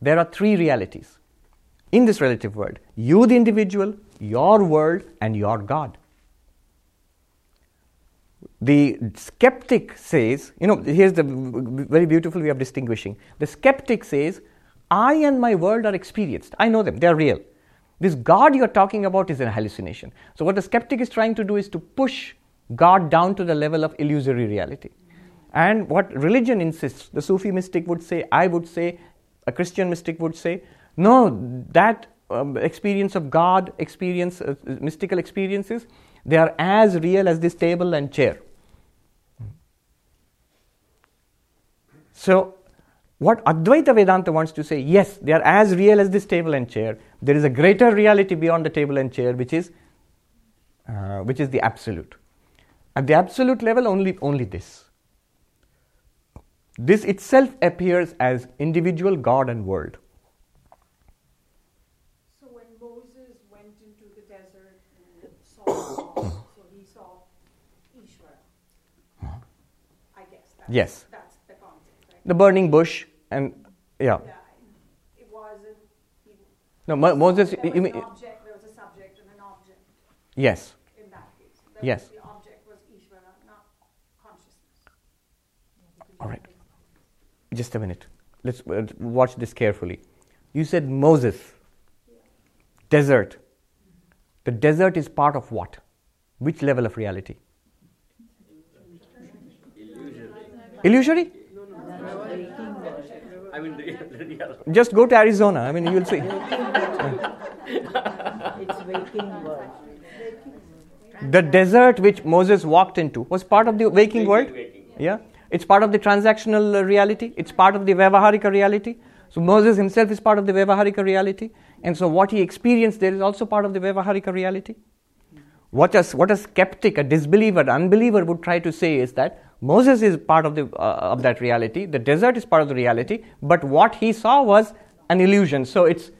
there are three realities. In this relative world, you, the individual, your world, and your God. The skeptic says, you know, here's the very beautiful way of distinguishing. The skeptic says, I and my world are experienced. I know them, they are real. This God you're talking about is a hallucination. So, what the skeptic is trying to do is to push God down to the level of illusory reality. And what religion insists, the Sufi mystic would say, I would say, a Christian mystic would say, no, that um, experience of God, experience, uh, mystical experiences, they are as real as this table and chair. So, what Advaita Vedanta wants to say, yes, they are as real as this table and chair. There is a greater reality beyond the table and chair, which is, uh, which is the absolute. At the absolute level, only, only this. This itself appears as individual God and world. So when Moses went into the desert and saw <coughs> God, so he saw Ishvara. I guess that's, Yes. That's the concept, right? The burning bush, and yeah. Yeah, it wasn't. He, No, Mo- Moses, there you mean, an object, there was a subject and an object yes, in that case. The, Yes. The object was Ishvara, not consciousness. all right. Just a minute. Let's uh, watch this carefully. You said Moses, desert. The desert is part of what? Which level of reality? Illusory? I mean, real, real. Just go to Arizona. I mean, you'll see. It's waking world. The desert which Moses walked into was part of the waking world. Yeah, it's part of the transactional uh, reality. It's part of the Vyavaharika reality. So Moses himself is part of the Vyavaharika reality, and so what he experienced there is also part of the Vyavaharika reality. What a, what a skeptic, a disbeliever, unbeliever would try to say is that Moses is part of the uh, of that reality. The desert is part of the reality, but what he saw was an illusion. So it's,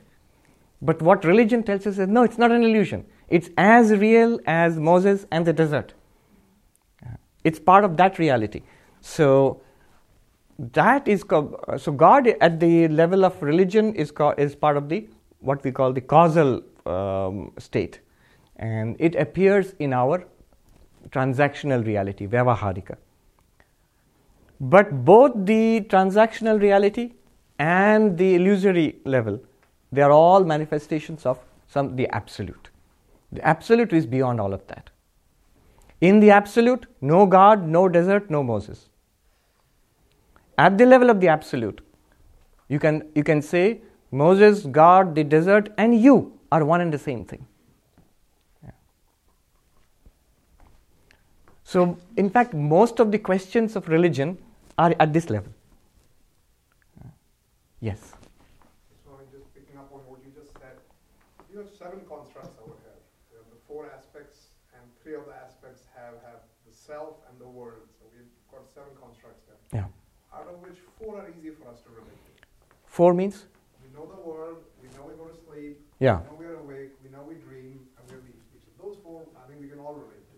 but what religion tells us is no, it's not an illusion. It's as real as Moses and the desert. It's part of that reality. So that is so God at the level of religion is is part of the what we call the causal um, state, and it appears in our transactional reality, vyavaharika. But both the transactional reality and the illusory level, they are all manifestations of some the absolute. The absolute is beyond all of that. In the absolute, no God, no desert, no Moses. At the level of the absolute, you can, you can say Moses, God, the desert, and you are one and the same thing. So, in fact, most of the questions of religion are at this level. Yes. So I'm just picking up on what you just said. You have seven constructs over here. You have the four aspects, and three of the aspects have, have the self and the world. So we've got seven constructs there. Yeah. Out of which four are easy for us to relate to. Four means? We know the world, we know we go to sleep, Yeah. we know we're awake, we know we dream, and we're deep sleep. So those four, I think we can all relate to.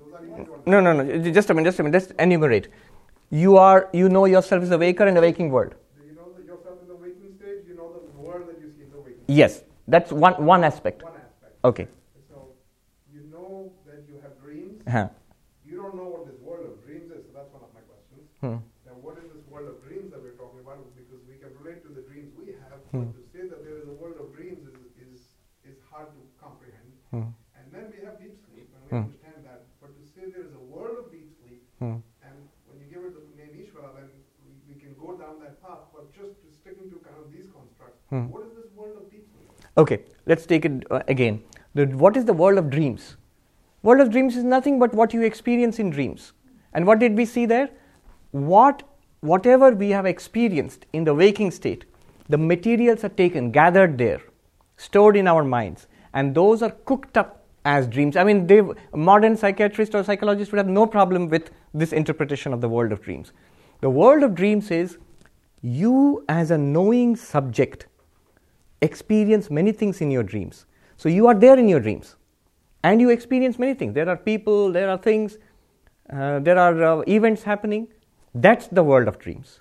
Those are easy to understand. No, no, no. Just a minute. Just a minute. Let's enumerate. You are. You know yourself as a waker in the waking world. Do you know that yourself in the waking stage? You know the world that you see in the waking Yes. That's one one aspect. One aspect. Okay. So you know that you have dreams. Uh-huh. You don't know what this world of dreams is, so that's one of my questions. Hmm. Now, what is this world of dreams that we're talking about? Because we can relate to the dreams we have, Hmm. but to say that there is a world of dreams is, is, is hard to comprehend. Hmm. And then we have deep sleep, and we Hmm. understand that. But to say there is a world of deep sleep, Hmm. and when you give it the name Ishvara, then we, we can go down that path. But just to sticking to kind of these constructs, Hmm. what is this world of deep sleep? Okay. Let's take it uh, again. The, what is the world of dreams? World of dreams is nothing but what you experience in dreams. And what did we see there? What whatever we have experienced in the waking state, the materials are taken, gathered there, stored in our minds, and those are cooked up as dreams. I mean, they, modern psychiatrists or psychologists would have no problem with this interpretation of the world of dreams. The world of dreams is you, as a knowing subject, experience many things in your dreams. So you are there in your dreams, and you experience many things. There are people, there are things, uh, there are uh, events happening. That's the world of dreams.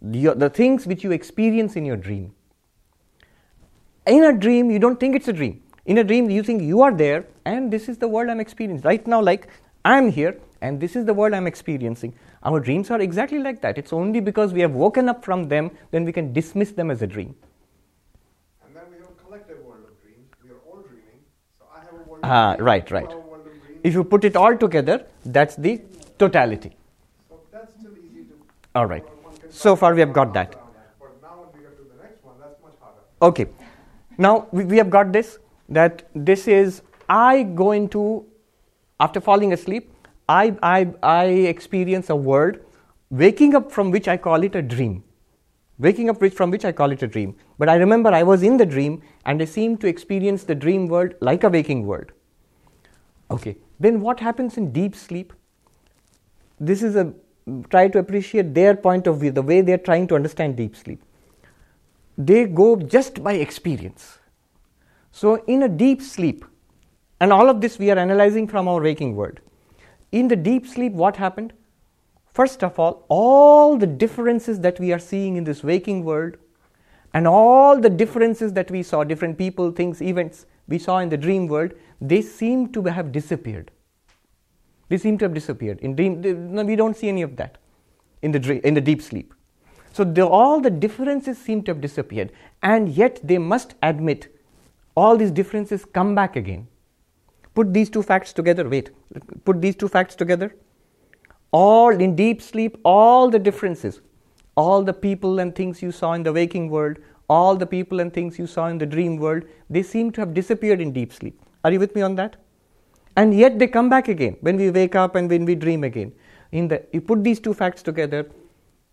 The, the things which you experience in your dream. In a dream, you don't think it's a dream. In a dream, you think you are there, and this is the world I'm experiencing. Right now, like I'm here, and this is the world I'm experiencing. Our dreams are exactly like that. It's only because we have woken up from them then we can dismiss them as a dream. And then we have a collective world of dreams. We are all dreaming. So I have a world ah, of dreams. Right, right. If you put it all together, that's the totality. So that's still easy to. All right. So far, we have got that. Okay. Now we, we have got this that this is I go into, after falling asleep, I, I, I experience a world, waking up from which I call it a dream. Waking up from which I call it a dream. But I remember I was in the dream and I seem to experience the dream world like a waking world. Okay. Then what happens in deep sleep? This is a try to appreciate their point of view, the way they're trying to understand deep sleep they go just by experience. So, in a deep sleep, and all of this we are analyzing from our waking world. In the deep sleep, what happened? First of all, all the differences that we are seeing in this waking world, and all the differences that we saw, different people, things, events we saw in the dream world, they seem to have disappeared. They seem to have disappeared. In dream, they- no, we don't see any of that in the, dream, in the deep sleep. So the, all the differences seem to have disappeared, and yet they must admit all these differences come back again. Put these two facts together. Wait, put these two facts together. All in deep sleep, all the differences, all the people and things you saw in the waking world, all the people and things you saw in the dream world, they seem to have disappeared in deep sleep. Are you with me on that? And yet they come back again when we wake up and when we dream again. In the, you put these two facts together,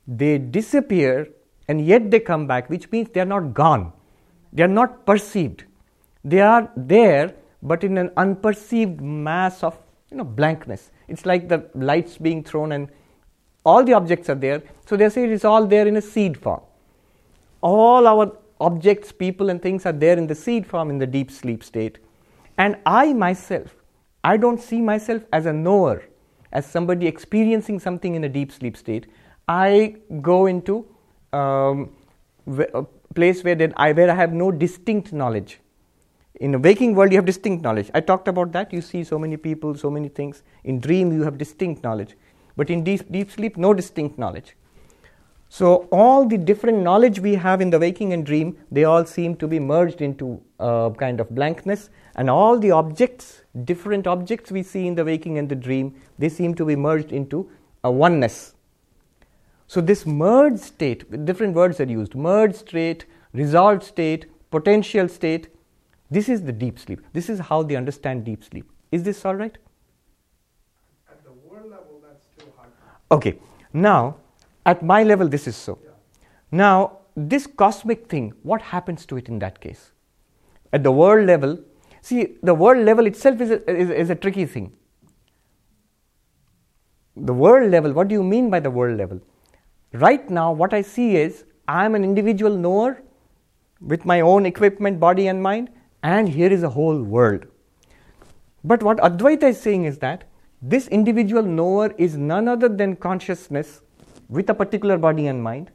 they disappear and yet they come back, which means they are not gone. They are not perceived. They are there, but in an unperceived mass of you know blankness. It's like the lights being thrown and all the objects are there. So they say it is all there in a seed form. All our objects, people, and things are there in the seed form in the deep sleep state. And I myself, I don't see myself as a knower, as somebody experiencing something in a deep sleep state. I go into um, a place where, I, where I have no distinct knowledge. In a waking world, you have distinct knowledge. I talked about that. You see so many people, so many things. In dream, you have distinct knowledge. But in deep, deep sleep, no distinct knowledge. So, all the different knowledge we have in the waking and dream, they all seem to be merged into a kind of blankness. And all the objects, different objects we see in the waking and the dream, they seem to be merged into a oneness. So, this merged state, different words are used merged state, resolved state, potential state. This is the deep sleep. This is how they understand deep sleep. Is this all right? At the world level, that's still hard. Okay, now at my level, this is so. Now, this cosmic thing, what happens to it in that case? At the world level, see, the world level itself is a, is, is a tricky thing. The world level, what do you mean by the world level? Right now, what I see is I am an individual knower with my own equipment, body, and mind, and here is a whole world. But what Advaita is saying is that this individual knower is none other than consciousness with a particular body and mind.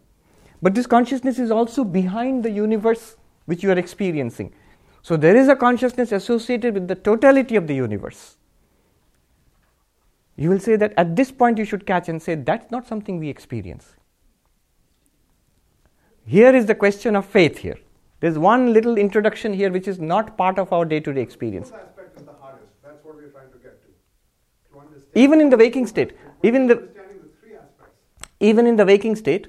But this consciousness is also behind the universe which you are experiencing. So there is a consciousness associated with the totality of the universe. You will say that at this point you should catch and say that's not something we experience. Here is the question of faith here. There's one little introduction here which is not part of our day to day experience. This aspect is the hardest. That's what we're trying to get to. To understand. Even in the waking state, even the the even in the waking state,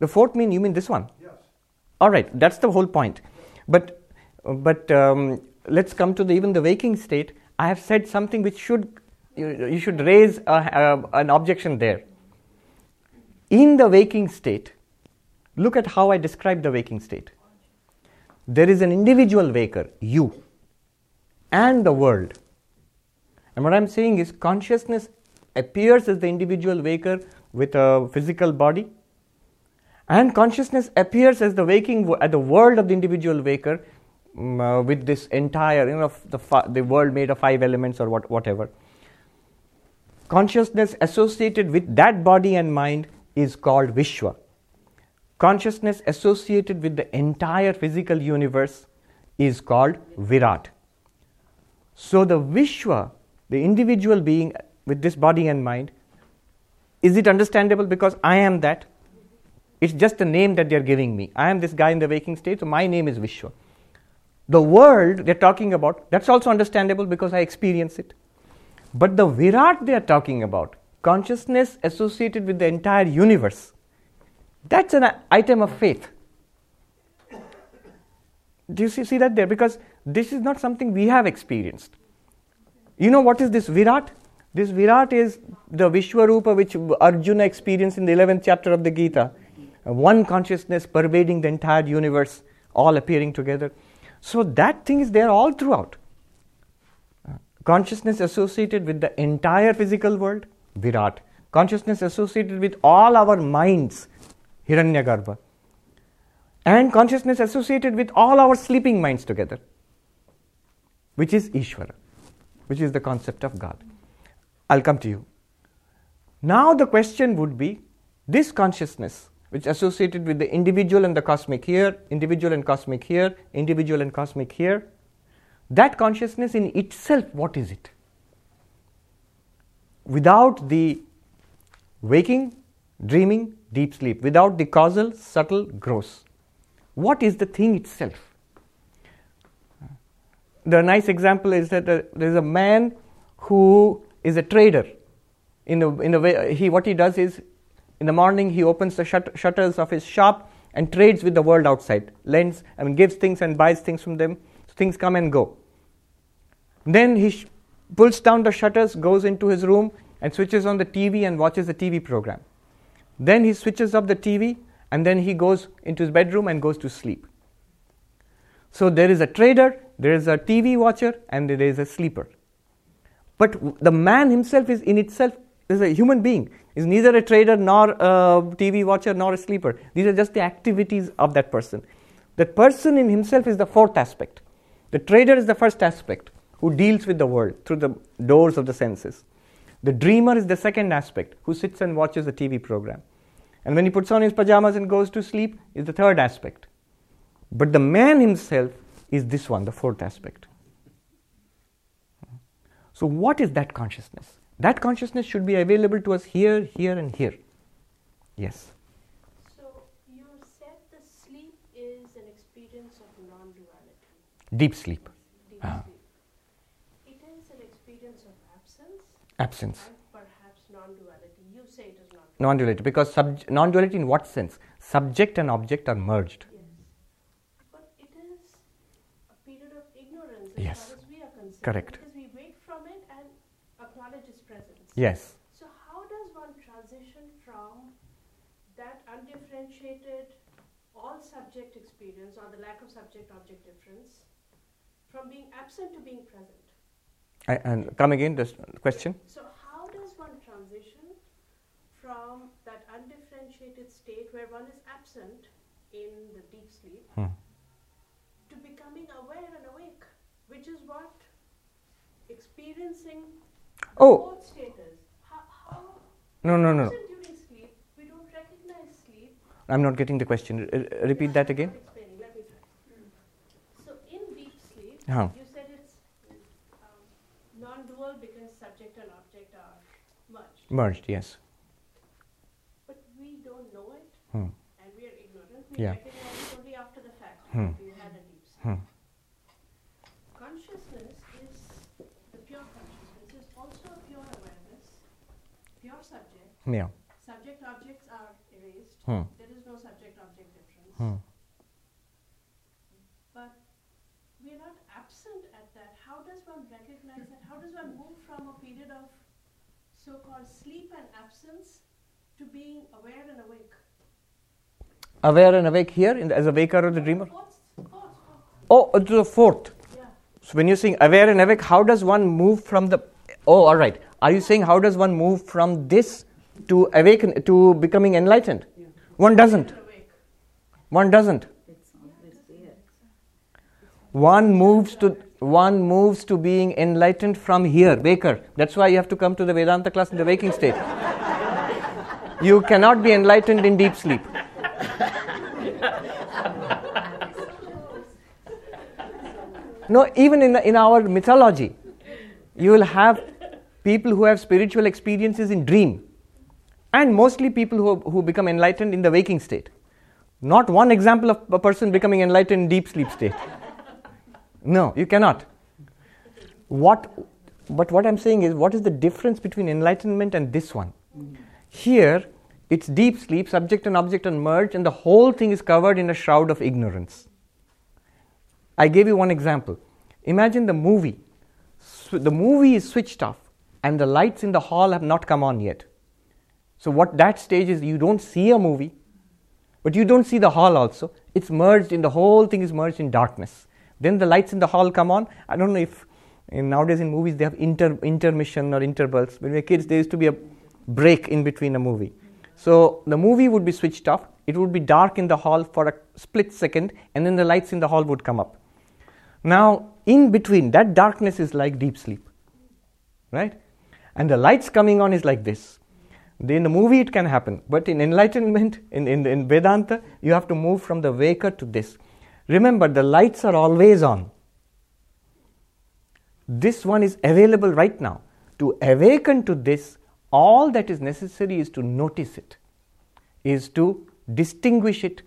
the fourth mean you mean this one. Yes. All right, that's the whole point. But but um, let's come to the even the waking state. I have said something which should you, you should raise a, a, an objection there. In the waking state, look at how I describe the waking state. There is an individual waker, you, and the world. And what I'm saying is, consciousness appears as the individual waker with a physical body, and consciousness appears as the waking at the world of the individual waker mm, uh, with this entire you know the the world made of five elements or what whatever consciousness associated with that body and mind is called vishwa consciousness associated with the entire physical universe is called virat so the vishwa the individual being with this body and mind is it understandable because i am that it's just a name that they're giving me. I am this guy in the waking state, so my name is Vishwa. The world they're talking about, that's also understandable because I experience it. But the Virat they are talking about, consciousness associated with the entire universe, that's an item of faith. Do you see, see that there? Because this is not something we have experienced. You know what is this Virat? This Virat is the Vishwarupa which Arjuna experienced in the 11th chapter of the Gita. One consciousness pervading the entire universe, all appearing together. So that thing is there all throughout. Consciousness associated with the entire physical world, Virat. Consciousness associated with all our minds, Hiranyagarbha. And consciousness associated with all our sleeping minds together, which is Ishvara, which is the concept of God. I'll come to you. Now the question would be this consciousness, which associated with the individual and the cosmic here, individual and cosmic here, individual and cosmic here, that consciousness in itself, what is it? Without the waking, dreaming, deep sleep, without the causal, subtle, gross. What is the thing itself? The nice example is that uh, there is a man who is a trader. In a, in a way, he, what he does is in the morning he opens the shut- shutters of his shop and trades with the world outside, lends, I mean, gives things and buys things from them. So things come and go. Then he sh- pulls down the shutters, goes into his room, and switches on the TV and watches the TV program. Then he switches off the TV and then he goes into his bedroom and goes to sleep. So there is a trader, there is a TV watcher, and there is a sleeper. But the man himself is in itself is a human being. Is neither a trader nor a TV watcher nor a sleeper. These are just the activities of that person. That person in himself is the fourth aspect. The trader is the first aspect who deals with the world through the doors of the senses. The dreamer is the second aspect who sits and watches the TV program. And when he puts on his pajamas and goes to sleep is the third aspect. But the man himself is this one, the fourth aspect. So, what is that consciousness? That consciousness should be available to us here, here, and here. Yes. So, you said the sleep is an experience of non duality. Deep sleep. Deep Ah. sleep. It is an experience of absence non duality. You say it is not. Non duality. Because sub- non duality in what sense? Subject and object are merged. Yes. But it is a period of ignorance as Yes. far as we are concerned. Correct. Because we wake from it and acknowledge its presence. Yes. So, how does one transition from that undifferentiated, all subject experience or the lack of subject object difference from being absent to being present? I, and come again, the question? So, how does one transition from that undifferentiated state where one is absent in the deep sleep Hmm. to becoming aware and awake, which is what experiencing Oh. both state is? How, how No, no, no. during sleep, we don't recognize sleep. I'm not getting the question. R- r- repeat that again. Let me try. So, in deep sleep, Huh. you said it's um, non-dual because subject and object are merged. Yes. But we don't know it, Hmm. and we are ignorant. We Yeah. recognize it only after the fact. Hmm. We had a deep sleep. Hmm. Consciousness is the pure consciousness is also a pure awareness, pure subject. Yeah. Subject objects are erased. Hmm. There is no subject object difference. Hmm. But we are not absent at that. How does one recognize that? How does one move from a period of so called sleep and absence to being aware and awake? Aware and awake here in the, as a waker or the dreamer? Fourth, fourth, fourth. Oh, to the fourth. Yeah. So when you're saying aware and awake, how does one move from the? Oh, all right. Are you saying how does one move from this to awaken to becoming enlightened? Yeah. One doesn't. Awake. One doesn't. It's always there. One moves to one moves to being enlightened from here, waker. That's why you have to come to the Vedanta class in the waking state. you cannot be enlightened in deep sleep. No, even in, in our mythology, you will have people who have spiritual experiences in dream, and mostly people who, who become enlightened in the waking state. Not one example of a person becoming enlightened in deep sleep state. No, you cannot. What, but what I'm saying is, what is the difference between enlightenment and this one? Here, it's deep sleep, subject and object are merged, and the whole thing is covered in a shroud of ignorance. I gave you one example. Imagine the movie. The movie is switched off, and the lights in the hall have not come on yet. So, what that stage is, you don't see a movie, but you don't see the hall also. It's merged in the whole thing is merged in darkness. Then the lights in the hall come on. I don't know if in nowadays in movies they have inter, intermission or intervals. When we were kids, there used to be a break in between a movie. So the movie would be switched off. It would be dark in the hall for a split second, and then the lights in the hall would come up. Now, in between, that darkness is like deep sleep, right? And the lights coming on is like this. In the movie, it can happen, but in enlightenment, in, in, in Vedanta, you have to move from the waker to this. Remember, the lights are always on. This one is available right now. To awaken to this, all that is necessary is to notice it, is to distinguish it.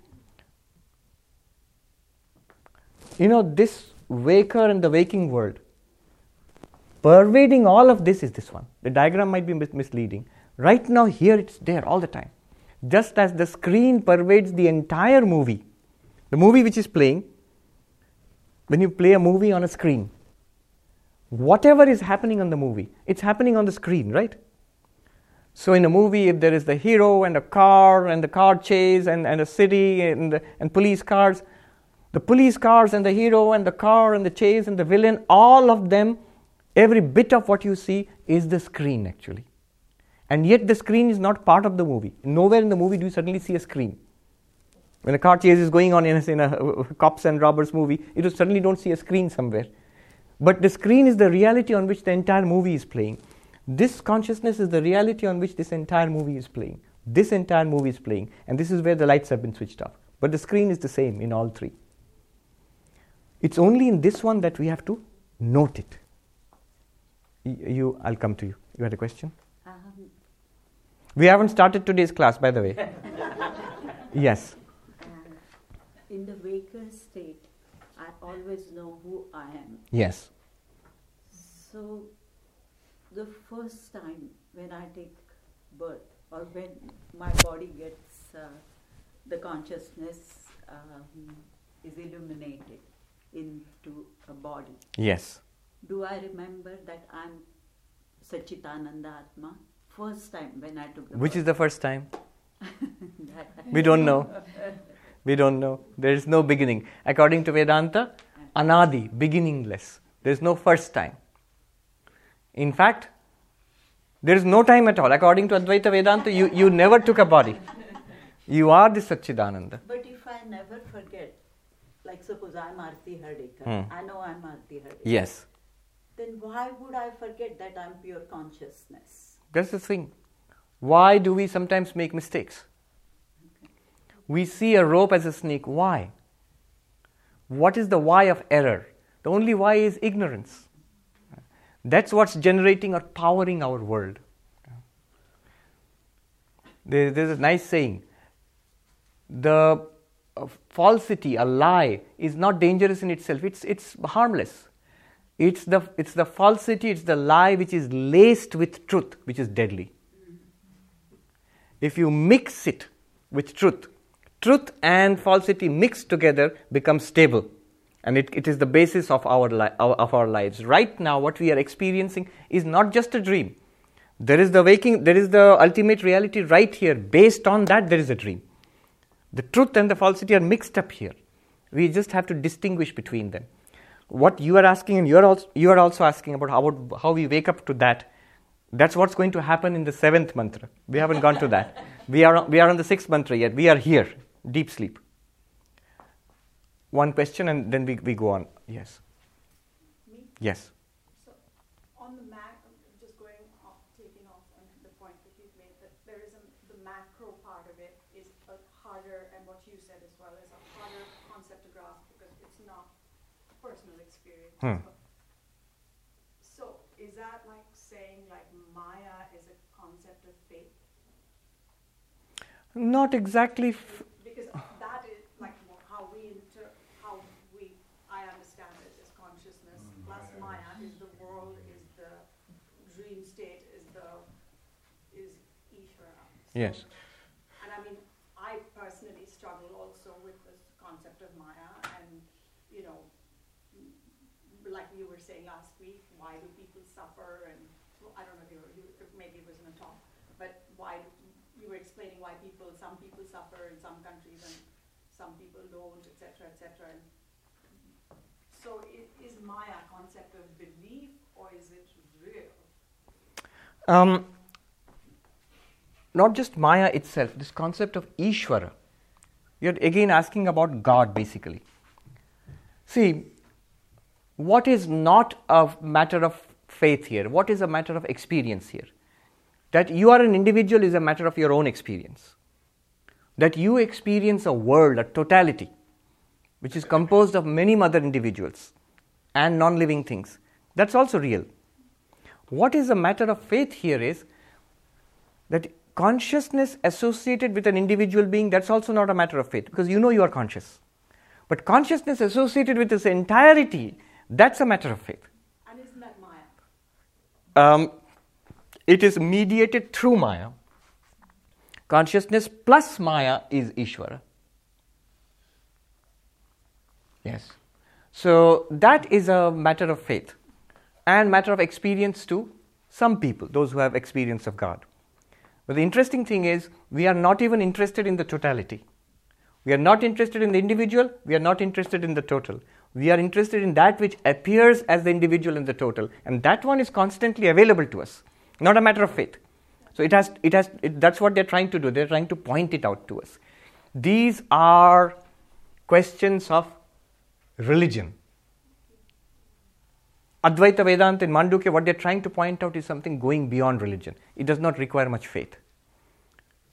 You know, this waker and the waking world, pervading all of this is this one. The diagram might be mis- misleading. Right now, here it's there all the time. Just as the screen pervades the entire movie, the movie which is playing, when you play a movie on a screen, whatever is happening on the movie, it's happening on the screen, right? So in a movie, if there is the hero and a car and the car chase and, and a city and, and police cars, the police cars and the hero and the car and the chase and the villain, all of them, every bit of what you see is the screen actually. And yet the screen is not part of the movie. Nowhere in the movie do you suddenly see a screen. When a car chase is going on in a, in a cops and robbers movie, you suddenly don't see a screen somewhere. But the screen is the reality on which the entire movie is playing. This consciousness is the reality on which this entire movie is playing. This entire movie is playing, and this is where the lights have been switched off. But the screen is the same in all three. It's only in this one that we have to note it. You, I'll come to you. You had a question? Um, We haven't started today's class, by the way. <laughs> yes. In the waker state, I always know who I am. Yes. So, the first time when I take birth, or when my body gets uh, the consciousness um, is illuminated into a body, Yes. do I remember that I'm Satchidananda Atma? First time when I took the Which is the first time? <laughs> We don't know. <laughs> We don't know. There is no beginning. According to Vedanta, anadi, beginningless. There is no first time. In fact, there is no time at all. According to Advaita Vedanta, you, you never took a body. You are the Satchidananda. But if I never forget, like suppose I'm Arti Hardikar, Hmm. I know I'm Arti Hardikar. Yes. Then why would I forget that I'm pure consciousness? That's the thing. Why do we sometimes make mistakes? We see a rope as a snake. Why? What is the why of error? The only why is ignorance. That's what's generating or powering our world. There's a nice saying the uh, falsity, a lie, is not dangerous in itself, it's, it's harmless. It's the, it's the falsity, it's the lie which is laced with truth, which is deadly. If you mix it with truth, truth and falsity mixed together become stable. And it, it is the basis of our, li- of our lives. Right now, what we are experiencing is not just a dream. There is the waking, there is the ultimate reality right here. Based on that, there is a dream. The truth and the falsity are mixed up here. We just have to distinguish between them. What you are asking, and you are also, you are also asking about how, how we wake up to that. That's what's going to happen in the seventh mantra. We haven't gone to that. We are, we are on the sixth mantra yet. We are here, deep sleep. One question and then we, we go on. Yes. Me? Yes. So, on the mac, just going off, taking off on the point that you've made, that there is a, the macro part of it is a harder, and what you said as well, is a harder concept to grasp because it's not personal experience. Hmm. So, is that like saying like Maya is a concept of faith? Not exactly. F- Because that is like wh- how we inter, how we, I understand it, is con- the world is the dream state, is the is Ishvara. So- Yes. And I mean, I personally struggle also with this concept of Maya, and you know, like you were saying last week, why do people suffer? And well, I don't know if you, were, you maybe it was in a talk, but why do, you were explaining why people, some people suffer in some countries and some people don't, etc., etc. So, i- is Maya a concept of belief or is it real? Um, not just Maya itself, this concept of Ishvara. You're again asking about God basically. See, what is not a matter of faith here? What is a matter of experience here? That you are an individual is a matter of your own experience. That you experience a world, a totality, which is composed of many other individuals and non living things. That's also real. What is a matter of faith here is that consciousness associated with an individual being, that's also not a matter of faith because you know you are conscious. But consciousness associated with this entirety, that's a matter of faith. And isn't that Maya? Um, it is mediated through Maya. Consciousness plus Maya is Ishvara. Yes. So that is a matter of faith and matter of experience to some people, those who have experience of God. But the interesting thing is, we are not even interested in the totality. We are not interested in the individual, we are not interested in the total. We are interested in that which appears as the individual in the total, and that one is constantly available to us, not a matter of faith. So it has, it has, it, that's what they're trying to do. They're trying to point it out to us. These are questions of religion. Advaita Vedanta in Mandukya, what they're trying to point out is something going beyond religion. It does not require much faith.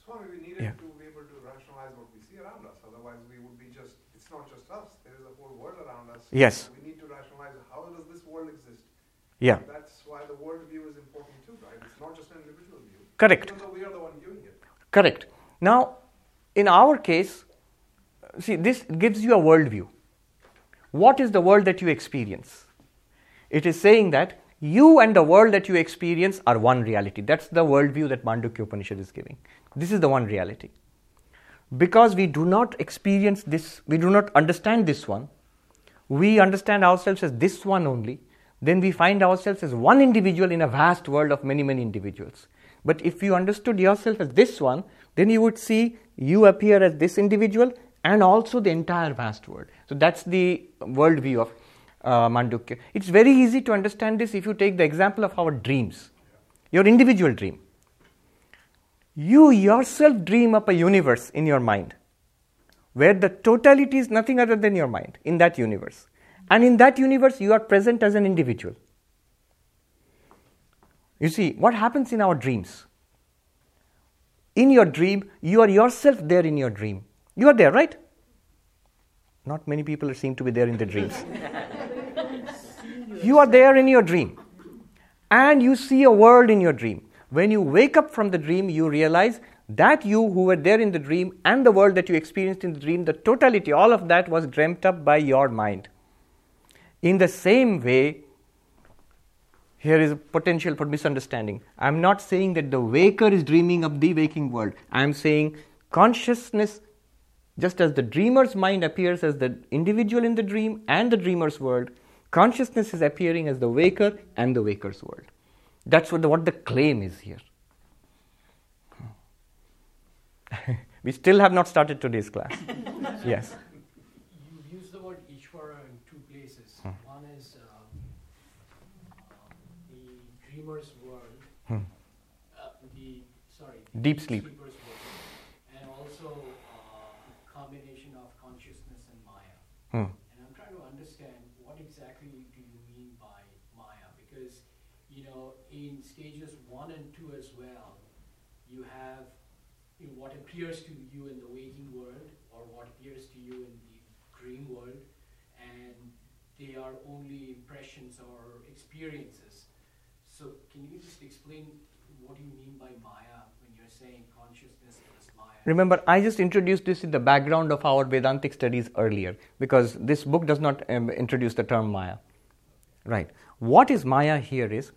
Swami, we needed Yeah. to be able to rationalize what we see around us. Otherwise, we would be just, it's not just us, there is a whole world around us. Yes. We need to rationalize how does this world exist? Yeah. That's why the world view is important too, right? It's not just an individual view. Correct. Even though we are the one viewing it. Correct. Now, in our case, see, this gives you a worldview. What is the world that you experience? It is saying that you and the world that you experience are one reality. That's the worldview that Mandukya Upanishad is giving. This is the one reality. Because we do not experience this, we do not understand this one, we understand ourselves as this one only, then we find ourselves as one individual in a vast world of many, many individuals. But if you understood yourself as this one, then you would see you appear as this individual and also the entire vast world. So that's the worldview of uh, Mandukya. It's very easy to understand this if you take the example of our dreams, your individual dream. You yourself dream up a universe in your mind where the totality is nothing other than your mind in that universe. And in that universe, you are present as an individual. You see, what happens in our dreams? In your dream, you are yourself there in your dream. You are there, right? Not many people seem to be there in their dreams. <laughs> you are there in your dream. And you see a world in your dream. When you wake up from the dream, you realize that you who were there in the dream and the world that you experienced in the dream, the totality, all of that was dreamt up by your mind. In the same way, here is a potential for misunderstanding. I'm not saying that the waker is dreaming of the waking world. I'm saying consciousness, just as the dreamer's mind appears as the individual in the dream and the dreamer's world, consciousness is appearing as the waker and the waker's world. That's what the, what the claim is here. <laughs> we still have not started today's class. <laughs> yes. You use the word Ishvara in two places. Hmm. One is um, uh, the dreamer's world, Hmm. uh, the sorry, the Deep sleep. sleeper's world, and also uh, combination of consciousness and Maya. Hmm. And I'm trying to understand what exactly do you mean by Maya? Because you know, in stages one and two as well, you have you know, what appears to you in the waking world or what appears to you in the dream world, and they are only impressions or experiences. So, can you just explain what you mean by Maya when you're saying consciousness is Maya? Remember, I just introduced this in the background of our Vedantic studies earlier because this book does not um, introduce the term Maya. Right. What is Maya here is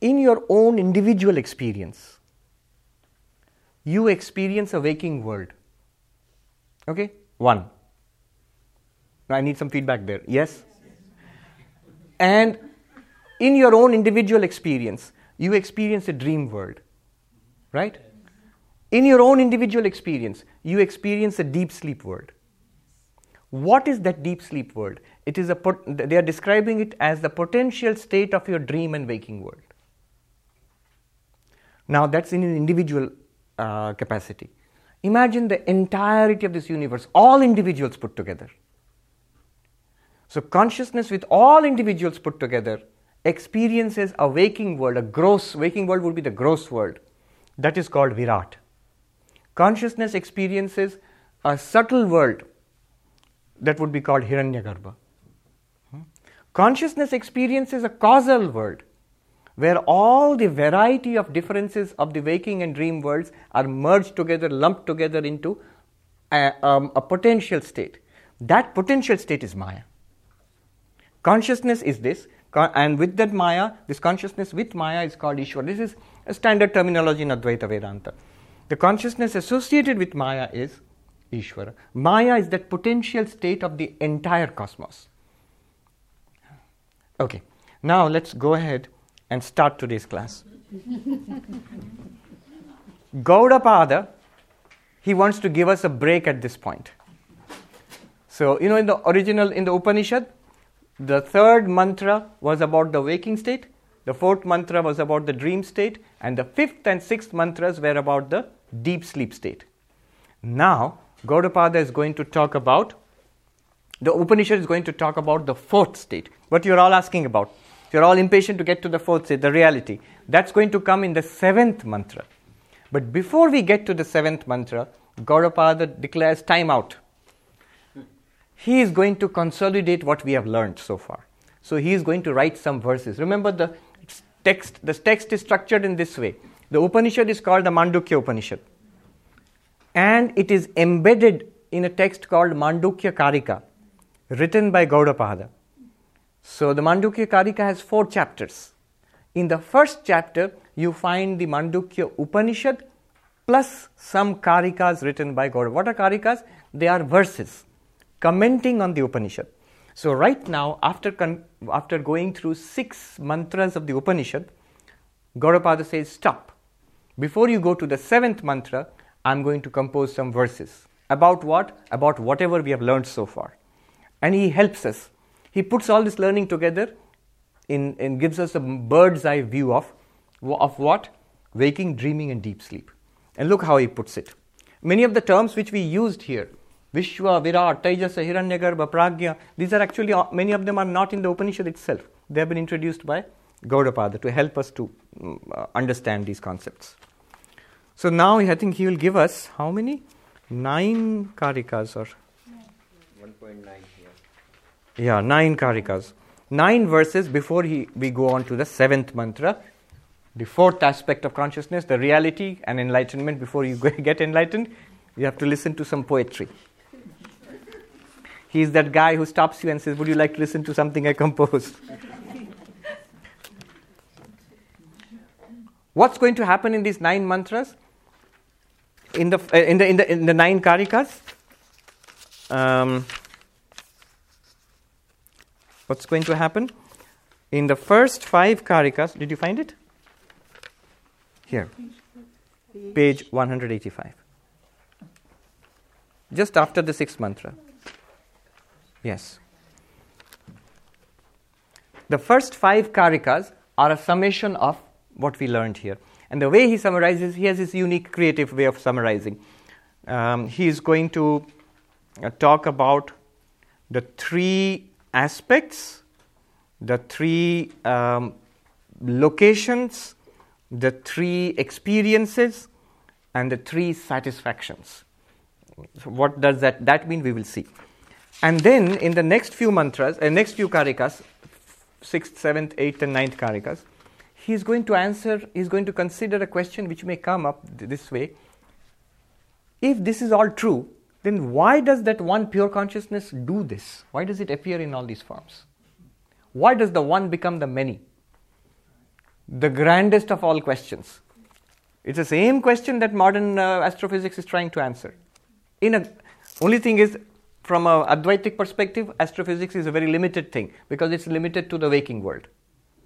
in your own individual experience, you experience a waking world. Okay? One. Now I need some feedback there. Yes? And in your own individual experience, you experience a dream world. Right? In your own individual experience, you experience a deep sleep world. What is that deep sleep world? It is a pot- they are describing it as the potential state of your dream and waking world. Now that's in an individual uh, capacity. Imagine the entirety of this universe, all individuals put together. So consciousness with all individuals put together experiences a waking world, a gross waking world would be the gross world. That is called Virat. Consciousness experiences a subtle world that would be called Hiranyagarbha. Hmm? Consciousness experiences a causal world where all the variety of differences of the waking and dream worlds are merged together, lumped together into a, um, a potential state. That potential state is Maya. Consciousness is this, and with that Maya, this consciousness with Maya is called Ishwar. This is a standard terminology in Advaita Vedanta. The consciousness associated with Maya is Ishvara. Maya is that potential state of the entire cosmos. Okay, now let's go ahead and start today's class. Gaudapada, he wants to give us a break at this point. So, you know, in the original, in the Upanishad, the third mantra was about the waking state, the fourth mantra was about the dream state, and the fifth and sixth mantras were about the deep sleep state. Now, Gaudapada is going to talk about, the Upanishad is going to talk about the fourth state. What you're all asking about. You're all impatient to get to the fourth state, the reality. That's going to come in the seventh mantra. But before we get to the seventh mantra, Gaudapada declares time out. He is going to consolidate what we have learned so far. So he is going to write some verses. Remember the text, the text is structured in this way. The Upanishad is called the Mandukya Upanishad. And it is embedded in a text called Mandukya Karika, written by Gaudapada. So the Mandukya Karika has four chapters. In the first chapter, you find the Mandukya Upanishad plus some Karikas written by Gaudapada. What are Karikas? They are verses commenting on the Upanishad. So, right now, after, con- after going through six mantras of the Upanishad, Gaudapada says, Stop. Before you go to the seventh mantra, I'm going to compose some verses. About what? About whatever we have learned so far. And he helps us. He puts all this learning together in, and gives us a bird's eye view of, of what? Waking, dreaming, and deep sleep. And look how he puts it. Many of the terms which we used here, Vishwa, Virat, Taijasa, Hiranyagarbha, Pragya, these are actually, uh, many of them are not in the Upanishad itself. They have been introduced by Gaudapada to help us to um, uh, understand these concepts. So now I think he will give us how many? Nine karikas or? 1.9 here. Yeah, nine karikas. Nine verses before he, we go on to the seventh mantra. The fourth aspect of consciousness, the reality and enlightenment. Before you <laughs> get enlightened, you have to listen to some poetry. He's that guy who stops you and says, Would you like to listen to something I composed? <laughs> What's going to happen in these nine mantras? in the uh, in the in the in the nine karikas. Um, what's going to happen in the first five karikas? Did you find it? Here, page 185. Just after the sixth mantra. Yes. The first five karikas are a summation of what we learned here. And the way he summarizes, he has his unique creative way of summarizing. Um, he is going to uh, talk about the three aspects, the three um, locations, the three experiences, and the three satisfactions. So what does that, that mean? We will see. And then in the next few mantras, uh, next few karikas, sixth, seventh, eighth, and ninth karikas, he's going to answer, he's going to consider a question which may come up th- this way. If this is all true, then why does that one pure consciousness do this? Why does it appear in all these forms? Why does the one become the many? The grandest of all questions. It's the same question that modern uh, astrophysics is trying to answer. In a, only thing is, from a Advaitic perspective, astrophysics is a very limited thing because it's limited to the waking world.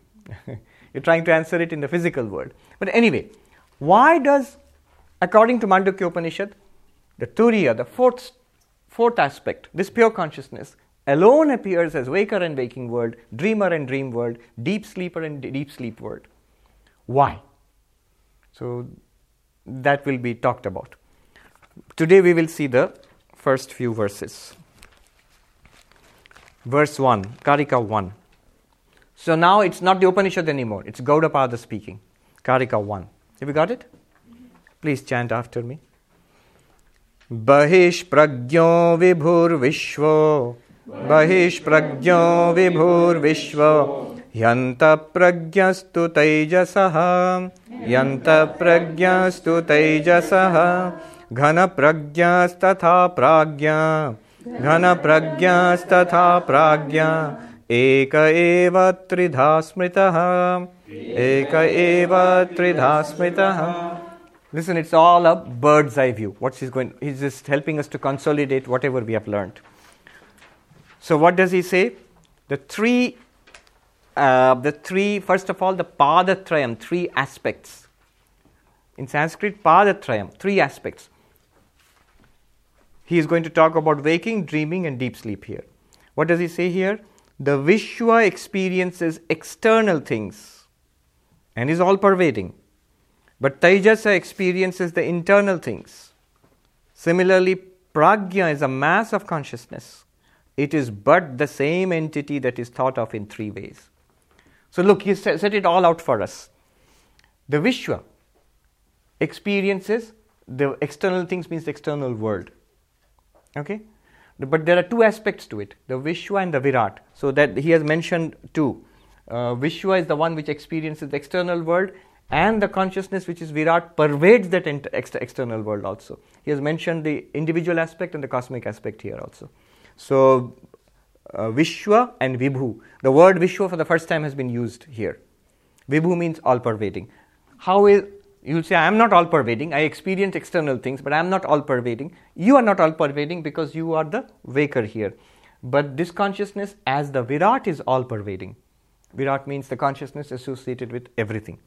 <laughs> You're trying to answer it in the physical world. But anyway, why does, according to Mandukya Upanishad, the Turiya, the fourth, fourth aspect, this pure consciousness, alone appears as waker and waking world, dreamer and dream world, deep sleeper and deep sleep world? Why? So that will be talked about. Today we will see the first few verses. Verse 1, Karika 1. So now it's not the Upanishad anymore, it's Gaudapada speaking. Karika 1. Have you got it? Please chant after me. बहिष्प्रज्ञो विभुर्विश्वो। बहिष्प्रज्ञो विभुर्विश्व। ह्यन्तप्रज्ञस्तु तैजसः। यन्तप्रज्ञस्तु तैजसः। घनप्रज्ञस्तथा प्राज्ञा। घनप्रज्ञस्तथा प्राज्ञा। एक एव त्रिधा स्मृतः। एक एव त्रिधा स्मृतः Listen, it's all a bird's eye view. What he's going, he's just helping us to consolidate whatever we have learned. So, what does he say? The three, uh, the three. First of all, the padatrayam, three aspects. In Sanskrit, padatrayam, three aspects. He is going to talk about waking, dreaming, and deep sleep here. What does he say here? The Vishwa experiences external things and is all pervading. But Taijasa experiences the internal things. Similarly, Pragya is a mass of consciousness. It is but the same entity that is thought of in three ways. So, look, he set it all out for us. The Vishwa experiences the external things, means the external world. Okay? But there are two aspects to it the Vishwa and the Virat. So, that he has mentioned two. Uh, Vishwa is the one which experiences the external world, and the consciousness which is Virat pervades that ex- external world also. He has mentioned the individual aspect and the cosmic aspect here also. So, uh, Vishwa and Vibhu. The word Vishwa for the first time has been used here. Vibhu means all pervading. How is you'll say, I am not all pervading, I experience external things, but I am not all pervading. You are not all pervading because you are the waker here. But this consciousness, as the Virat, is all pervading. Virat means the consciousness associated with everything.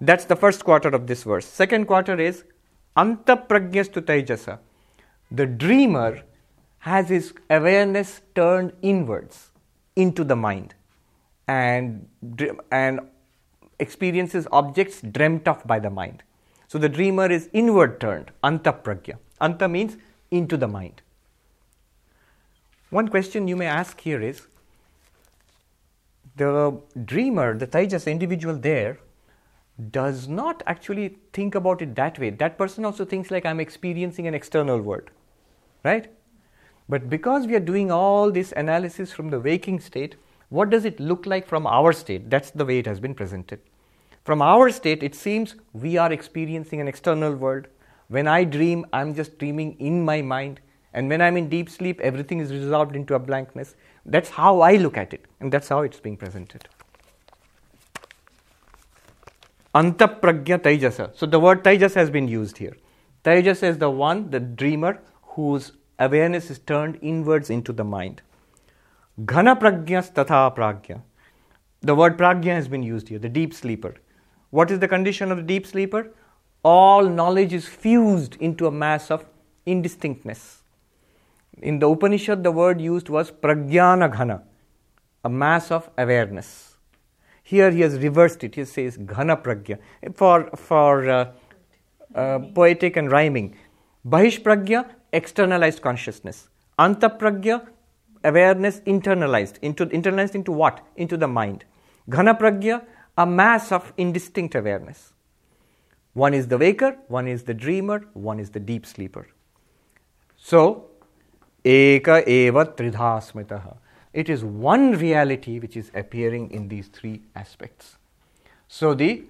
That's the first quarter of this verse. Second quarter is Antapragyastu Taijasa. The dreamer has his awareness turned inwards into the mind and, and experiences objects dreamt of by the mind. So the dreamer is inward turned, antapragya. Anta means into the mind. One question you may ask here is the dreamer, the Taijas individual there, does not actually think about it that way. That person also thinks like I'm experiencing an external world, right? But because we are doing all this analysis from the waking state, what does it look like from our state? That's the way it has been presented. From our state, it seems we are experiencing an external world. When I dream, I'm just dreaming in my mind. And when I'm in deep sleep, everything is resolved into a blankness. That's how I look at it, and that's how it's being presented. Antapragya Taijasa. So the word Taijasa has been used here. Taijasa is the one, the dreamer, whose awareness is turned inwards into the mind. Ghana Pragya Tatha Pragya. The word Pragya has been used here, the deep sleeper. What is the condition of the deep sleeper? All knowledge is fused into a mass of indistinctness. In the Upanishad, the word used was Pragyana Ghana, a mass of awareness. Here he has reversed it. He says ghana pragya for for uh, uh, poetic and rhyming. Bahish pragya externalized consciousness. Anta pragya awareness internalized into internalized into what? Into the mind. Ghana pragya a mass of indistinct awareness. One is the waker, one is the dreamer, one is the deep sleeper. So, eka eva tridha smritaha it is one reality which is appearing in these three aspects. So the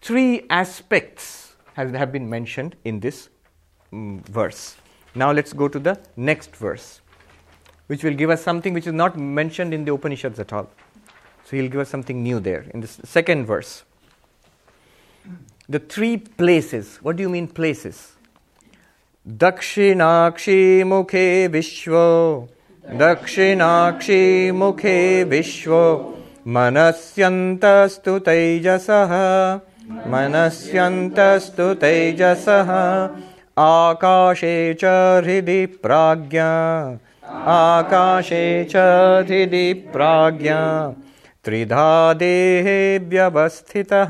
three aspects have, been mentioned in this mm, verse. Now let's go to the next verse, which will give us something which is not mentioned in the Upanishads at all. So he'll give us something new there in the second verse. The three places. What do you mean places? Dakshinakshi mukhe vishwa. Dakshinakshi mukhe vishwa. मनस्यन्तस्तु तैजसः। मनस्यन्तस्तु तैजसः। आकाशे च हृदि प्राज्ञा। आकाशे च हृदि प्राज्ञा। त्रिधा देहे व्यवस्थितः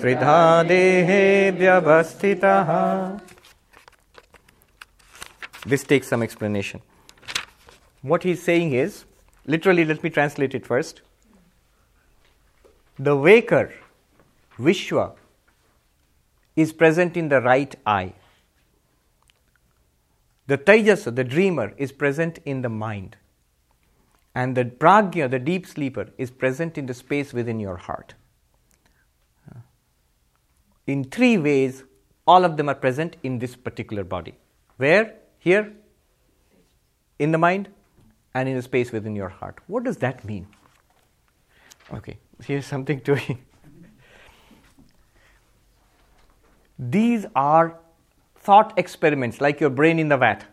त्रिधा देहे व्यवस्थितः This takes some explanation. What he's saying is, literally, let me translate it first. The waker, Vishwa, is present in the right eye. The Taijasa, the dreamer, is present in the mind. And the Pragya, the deep sleeper, is present in the space within your heart. In three ways, all of them are present in this particular body. Where? Here? In the mind? And in the space within your heart. What does that mean? Okay, here's something to <laughs> These are thought experiments, like your brain in the vat.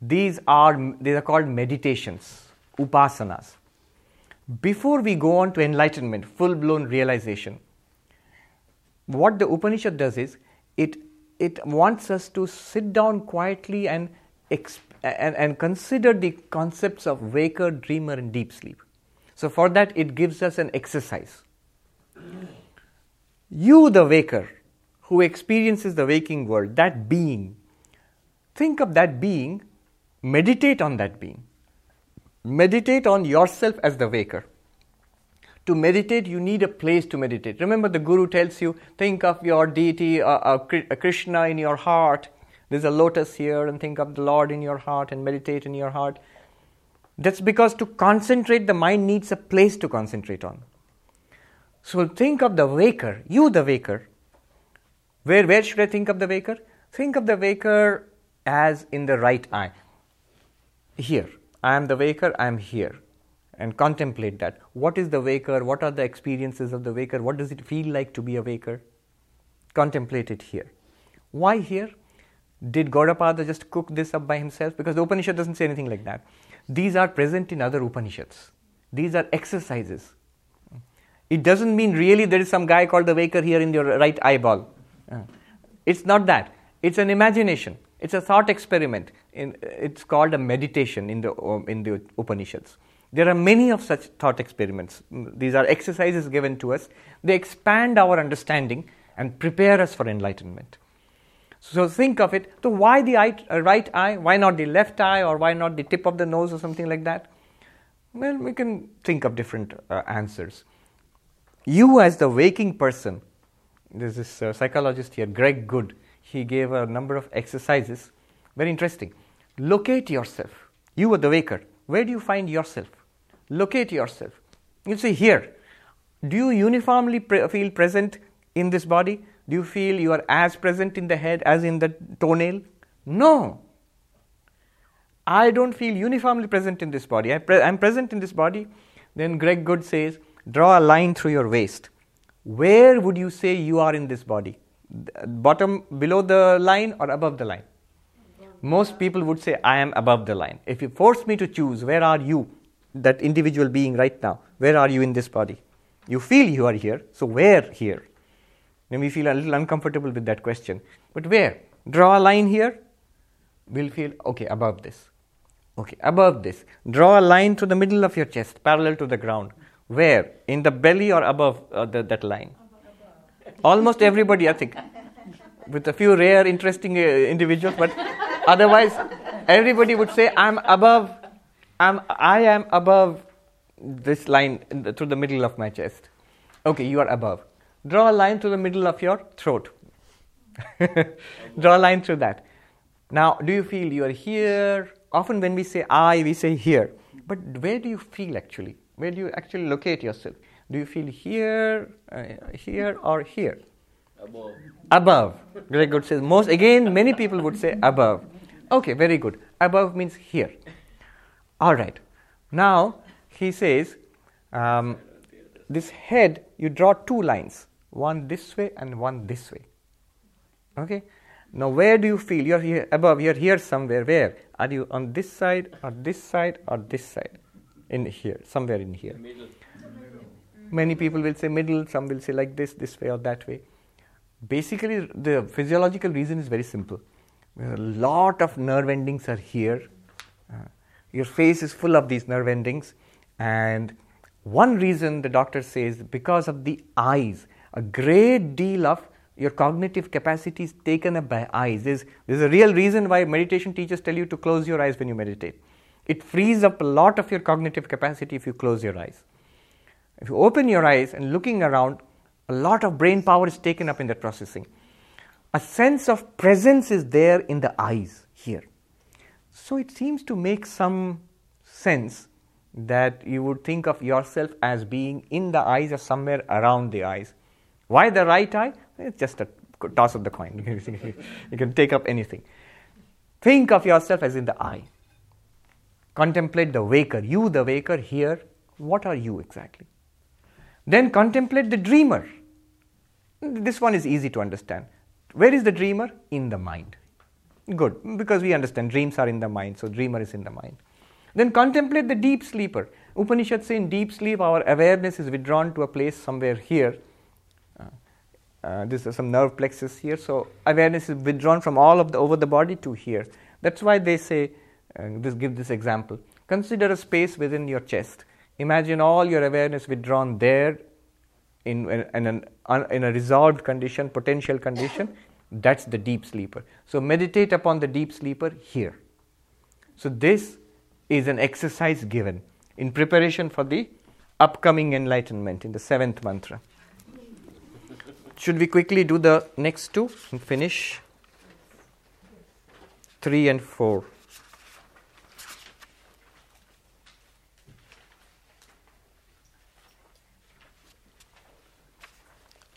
These are, these are called meditations, upasanas. Before we go on to enlightenment, full blown realization, what the Upanishad does is it, it wants us to sit down quietly and, exp- and, and consider the concepts of waker, dreamer, and deep sleep. So, for that, it gives us an exercise. You, the waker, who experiences the waking world, that being, think of that being, meditate on that being. Meditate on yourself as the waker. To meditate, you need a place to meditate. Remember, the Guru tells you think of your deity, uh, uh, Krishna in your heart. There's a lotus here, and think of the Lord in your heart and meditate in your heart. That's because to concentrate, the mind needs a place to concentrate on. So think of the waker, you the waker. Where, where should I think of the waker? Think of the waker as in the right eye. Here. I am the waker, I am here. And contemplate that. What is the waker? What are the experiences of the waker? What does it feel like to be a waker? Contemplate it here. Why here? Did Gaudapada just cook this up by himself? Because the Upanishad doesn't say anything like that. These are present in other Upanishads. These are exercises. It doesn't mean really there is some guy called the waker here in your right eyeball. Uh, it's not that. It's an imagination. It's a thought experiment. It's called a meditation in the, um, in the Upanishads. There are many of such thought experiments. These are exercises given to us. They expand our understanding and prepare us for enlightenment. So think of it. So why the uh, right eye? Why not the left eye, or why not the tip of the nose, or something like that? Well, we can think of different uh, answers. You, as the waking person, there's this uh, psychologist here, Greg Goode. He gave a number of exercises. Very interesting. Locate yourself. You are the waker. Where do you find yourself? Locate yourself. You see here. Do you uniformly pre- feel present in this body? Do you feel you are as present in the head as in the toenail? No. I don't feel uniformly present in this body. I pre- I'm present in this body. Then Greg Goode says, draw a line through your waist. Where would you say you are in this body? Bottom, below the line, or above the line? Most people would say, I am above the line. If you force me to choose, where are you, that individual being right now? Where are you in this body? You feel you are here, so where here? Then we feel a little uncomfortable with that question. But where? Draw a line here. We'll feel, okay, above this. Okay, above this. Draw a line to the middle of your chest, parallel to the ground. Where? In the belly or above uh, the, that line? Almost everybody, I think, with a few rare, interesting uh, individuals, but <laughs> otherwise, everybody would say, I'm above, I'm, I am above this line the, through the middle of my chest. Okay, you are above. Draw a line through the middle of your throat. <laughs> Draw a line through that. Now, do you feel you are here? Often when we say I, we say here. But where do you feel actually? Where do you actually locate yourself? Do you feel here, uh, here, or here? Above. Above. Very good. Says most again. Many people would say above. Okay, very good. Above means here. All right. Now he says, um, this head. You draw two lines, one this way and one this way. Okay. Now where do you feel? You're here above. You're here somewhere. Where are you? On this side, or this side, or this side? In here, somewhere in here. Middle. Many people will say middle, some will say like this, this way or that way. Basically, the physiological reason is very simple. A lot of nerve endings are here. Uh, your face is full of these nerve endings, and one reason the doctor says because of the eyes, a great deal of your cognitive capacity is taken up by eyes. There's, there's a real reason why meditation teachers tell you to close your eyes when you meditate. It frees up a lot of your cognitive capacity if you close your eyes. If you open your eyes and looking around, a lot of brain power is taken up in that processing. A sense of presence is there in the eyes here. So it seems to make some sense that you would think of yourself as being in the eyes or somewhere around the eyes. Why the right eye? It's just a toss of the coin. <laughs> you can take up anything. Think of yourself as in the eye. Contemplate the waker. You, the waker, here. What are you exactly? Then contemplate the dreamer. This one is easy to understand. Where is the dreamer? In the mind. Good, because we understand dreams are in the mind, so dreamer is in the mind. Then contemplate the deep sleeper. Upanishad say in deep sleep our awareness is withdrawn to a place somewhere here. Uh, this is some nerve plexus here, so awareness is withdrawn from all of the over the body to here. That's why they say, uh, this give this example. Consider a space within your chest. Imagine all your awareness withdrawn there in, in, in, an, in a resolved condition, potential condition. That's the deep sleeper. So meditate upon the deep sleeper here. So this is an exercise given in preparation for the upcoming enlightenment in the seventh mantra. Should we quickly do the next two and finish? Three and four.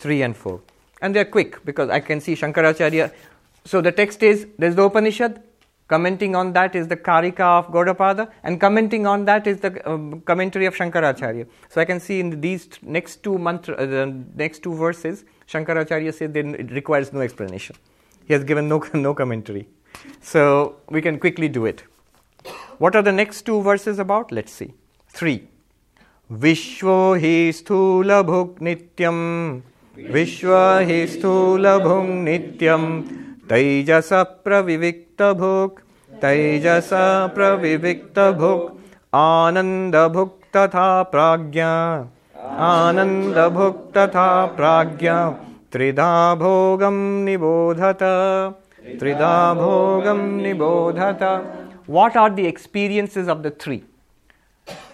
3 and 4. And they are quick because I can see Shankaracharya. So the text is there's the Upanishad, commenting on that is the Karika of Gaudapada, and commenting on that is the um, commentary of Shankaracharya. So I can see in these next two mantra, uh, the next two verses, Shankaracharya said then it requires no explanation. He has given no, <laughs> no commentary. So we can quickly do it. What are the next two verses about? Let's see. 3. Vishwa hi sthula bhuk nityam Vishwa hi sthula bhuk nityam Taijasa pravivikta bhuk Taijasa pravivikta bhuk Ananda bhuk tatha pragya तथा प्राज्ञा त्रिधा भोगं निबोधत त्रिधा भोगं निबोधत What are the experiences of the three?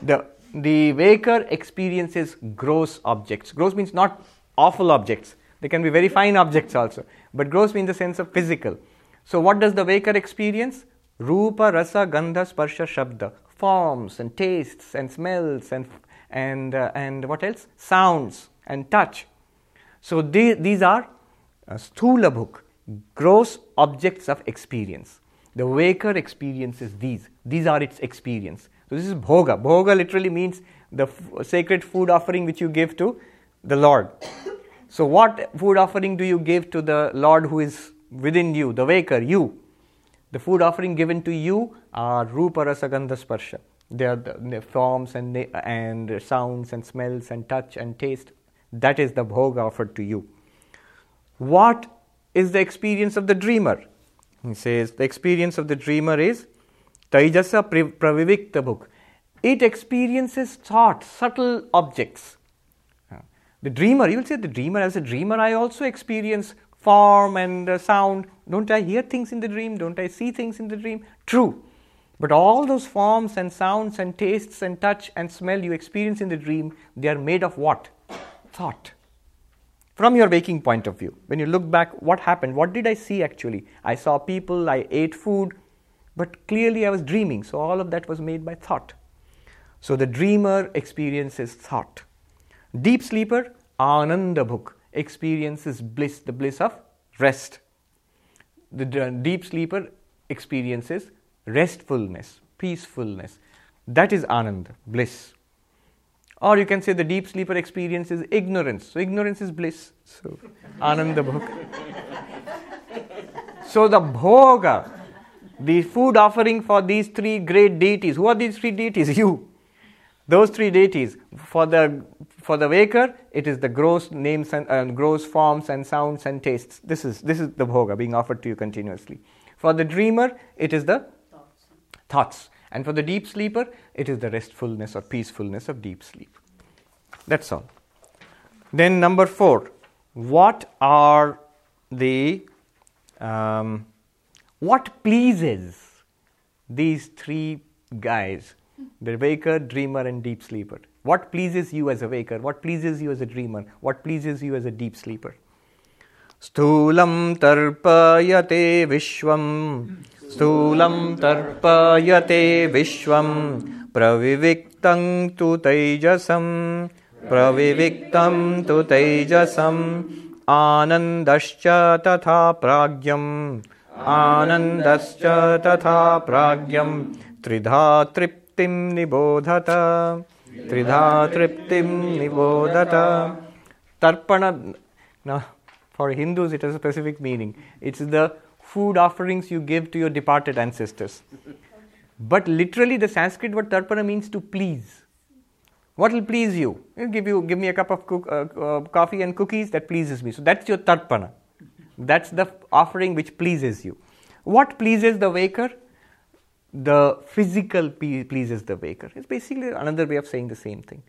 The, the waker experiences gross objects. Gross means not awful objects. They can be very fine objects also. But gross means the sense of physical. So, what does the waker experience? Rupa, rasa, gandha, sparsha, shabda. Forms and tastes and smells and, and, uh, and what else? Sounds and touch. So, they, these are uh, sthula bhuk, gross objects of experience. The waker experiences these. These are its experience. So, this is bhoga. Bhoga literally means the f- sacred food offering which you give to the Lord. So, what food offering do you give to the Lord who is within you, the waker, you? The food offering given to you are Rupa Rasagandha Sparsha. They are the, forms and, and sounds and smells and touch and taste. That is the bhoga offered to you. What is the experience of the dreamer? He says the experience of the dreamer is Taijasa Pravivikta bhuk. It experiences thought, subtle objects. The dreamer, you will say, the dreamer, as a dreamer, I also experience form and uh, sound. Don't I hear things in the dream? Don't I see things in the dream? True. But all those forms and sounds and tastes and touch and smell you experience in the dream, they are made of what? Thought. From your waking point of view, when you look back, what happened? What did I see actually? I saw people, I ate food, but clearly I was dreaming. So all of that was made by thought. So the dreamer experiences thought. Deep sleeper, Ananda Bhuk, experiences bliss, the bliss of rest. The deep sleeper experiences restfulness, peacefulness. That is ananda, bliss. Or you can say the deep sleeper experience is ignorance. So ignorance is bliss. So ananda bhoga. so the bhoga, the food offering for these three great deities. Who are these three deities? You. Those three deities. For the for the waker, it is the gross names and uh, gross forms and sounds and tastes. This is this is the bhoga being offered to you continuously. For the dreamer, it is the thoughts. And for the deep sleeper, it is the restfulness or peacefulness of deep sleep. That's all. Then, number four, what are the, um, what pleases these three guys, the waker, dreamer, and deep sleeper? What pleases you as a waker? What pleases you as a dreamer? What pleases you as a deep sleeper? स्थूलं तर्पयते विश्वं स्थूलं तर्पयते विश्वं प्रविविक्तं तु तैजसं प्रविविक्तं तु तैजसम् आनन्दश्च तथा प्राज्ञम् आनन्दश्च तथा प्राज्ञं त्रिधा तृप्तिं निबोधत त्रिधा तृप्तिं निबोधत तर्पण Hindus, it has a specific meaning. It's the food offerings you give to your departed ancestors. But literally, the Sanskrit word tarpana means to please. What will please you? you give you give me a cup of cook, uh, uh, coffee and cookies that pleases me. So that's your tarpana. That's the offering which pleases you. What pleases the waker? The physical pleases the waker. It's basically another way of saying the same thing.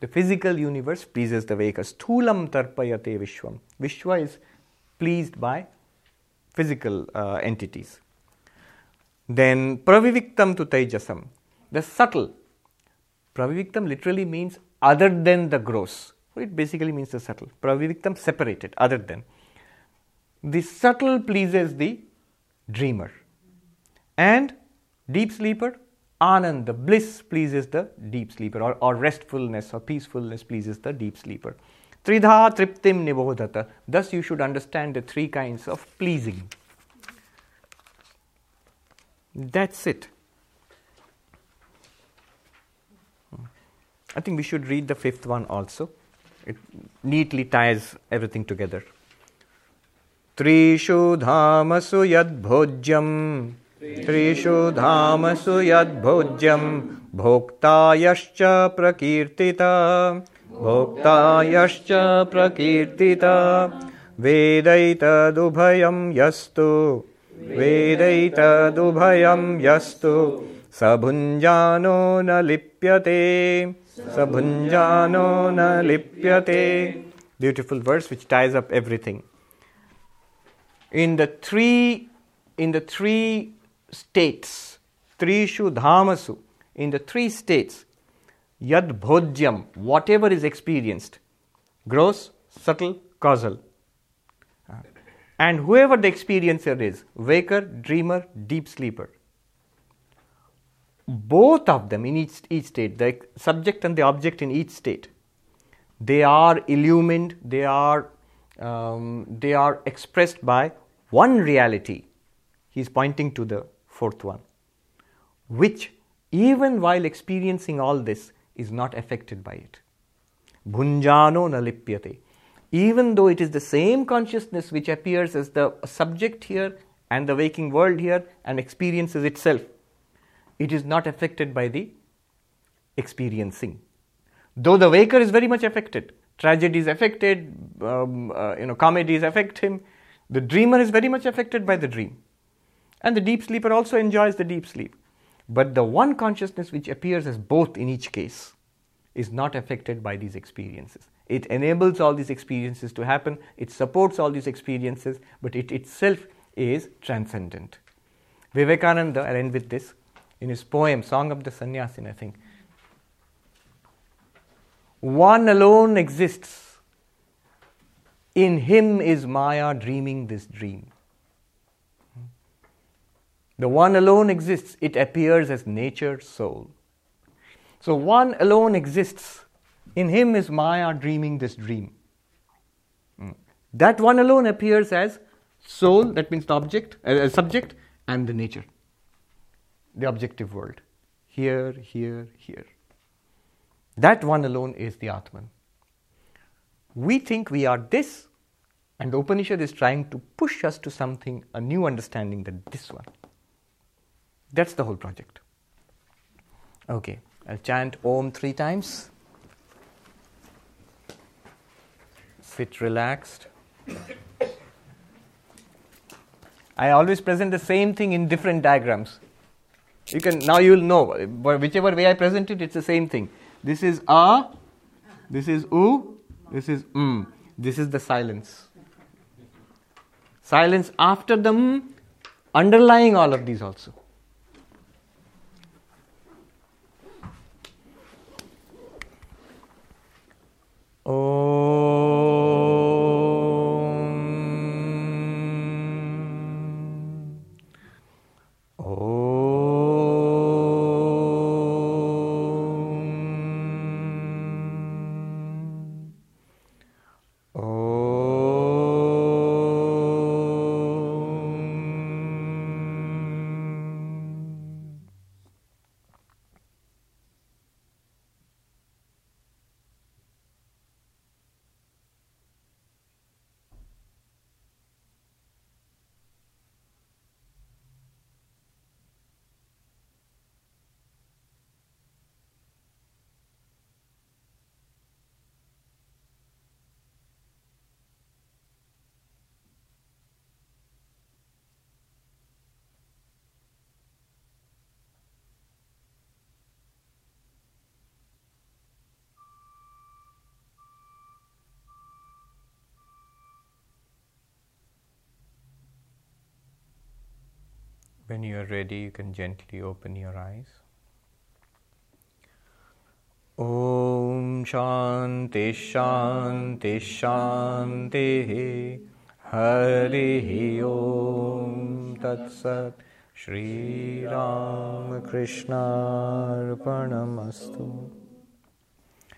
The physical universe pleases the Veka. Sthulam tarpayate Vishwam. Vishwa is pleased by physical uh, entities. Then praviviktam tu taijasam. The subtle. Praviviktam literally means other than the gross. It basically means the subtle. Praviviktam separated, other than. The subtle pleases the dreamer. And deep sleeper Anand, the bliss pleases the deep sleeper, or, or restfulness or peacefulness pleases the deep sleeper. Tridha triptim nibodhata. Thus, you should understand the three kinds of pleasing. That's it. I think we should read the fifth one also. It neatly ties everything together. Dhamasu yad bhojyam त्रिषु धामसु यद्भोज्यं भोक्तायश्च प्रकीर्तिता भोक्तायश्च प्रकीर्तिता वेदैतदुभयं यस्तु वेदैतदुभयं यस्तु स भुञ्जानो न लिप्यते स भुञ्जानो न लिप्यते beautiful verse which ties up everything in the three in the three states, Trishu Dhamasu, in the three states, Yad Bhojyam, whatever is experienced, gross, subtle, causal. Uh, and whoever the experiencer is, waker, dreamer, deep sleeper, both of them in each, each state, the subject and the object in each state, they are illumined, they are, um, they are expressed by one reality. He is pointing to the fourth one, which even while experiencing all this is not affected by it. Bhunjano nalipyate. Even though it is the same consciousness which appears as the subject here and the waking world here and experiences itself, it is not affected by the experiencing. Though the waker is very much affected, tragedy is affected, um, uh, you know, comedies affect him. The dreamer is very much affected by the dream. And the deep sleeper also enjoys the deep sleep. But the one consciousness which appears as both in each case is not affected by these experiences. It enables all these experiences to happen, it supports all these experiences, but it itself is transcendent. Vivekananda, I'll end with this, in his poem, Song of the Sannyasin, I think. One alone exists. In him is Maya dreaming this dream. The one alone exists, it appears as nature, soul. So, one alone exists. In him is Maya dreaming this dream. That one alone appears as soul, that means the object, uh, subject, and the nature, the objective world. Here, here, here. That one alone is the Atman. We think we are this, and the Upanishad is trying to push us to something, a new understanding that this one. That's the whole project. Okay, I'll chant Om three times. Sit relaxed. I always present the same thing in different diagrams. You can now you will know whichever way I present it, it's the same thing. This is a, this is u, this is mm. This is the silence. Silence after the mm, underlying all of these also. When ready, you can gently open your eyes. Om Shanti Shanti Shanti Hari Om Tat Sat Shri Ram Krishna Arpanamastu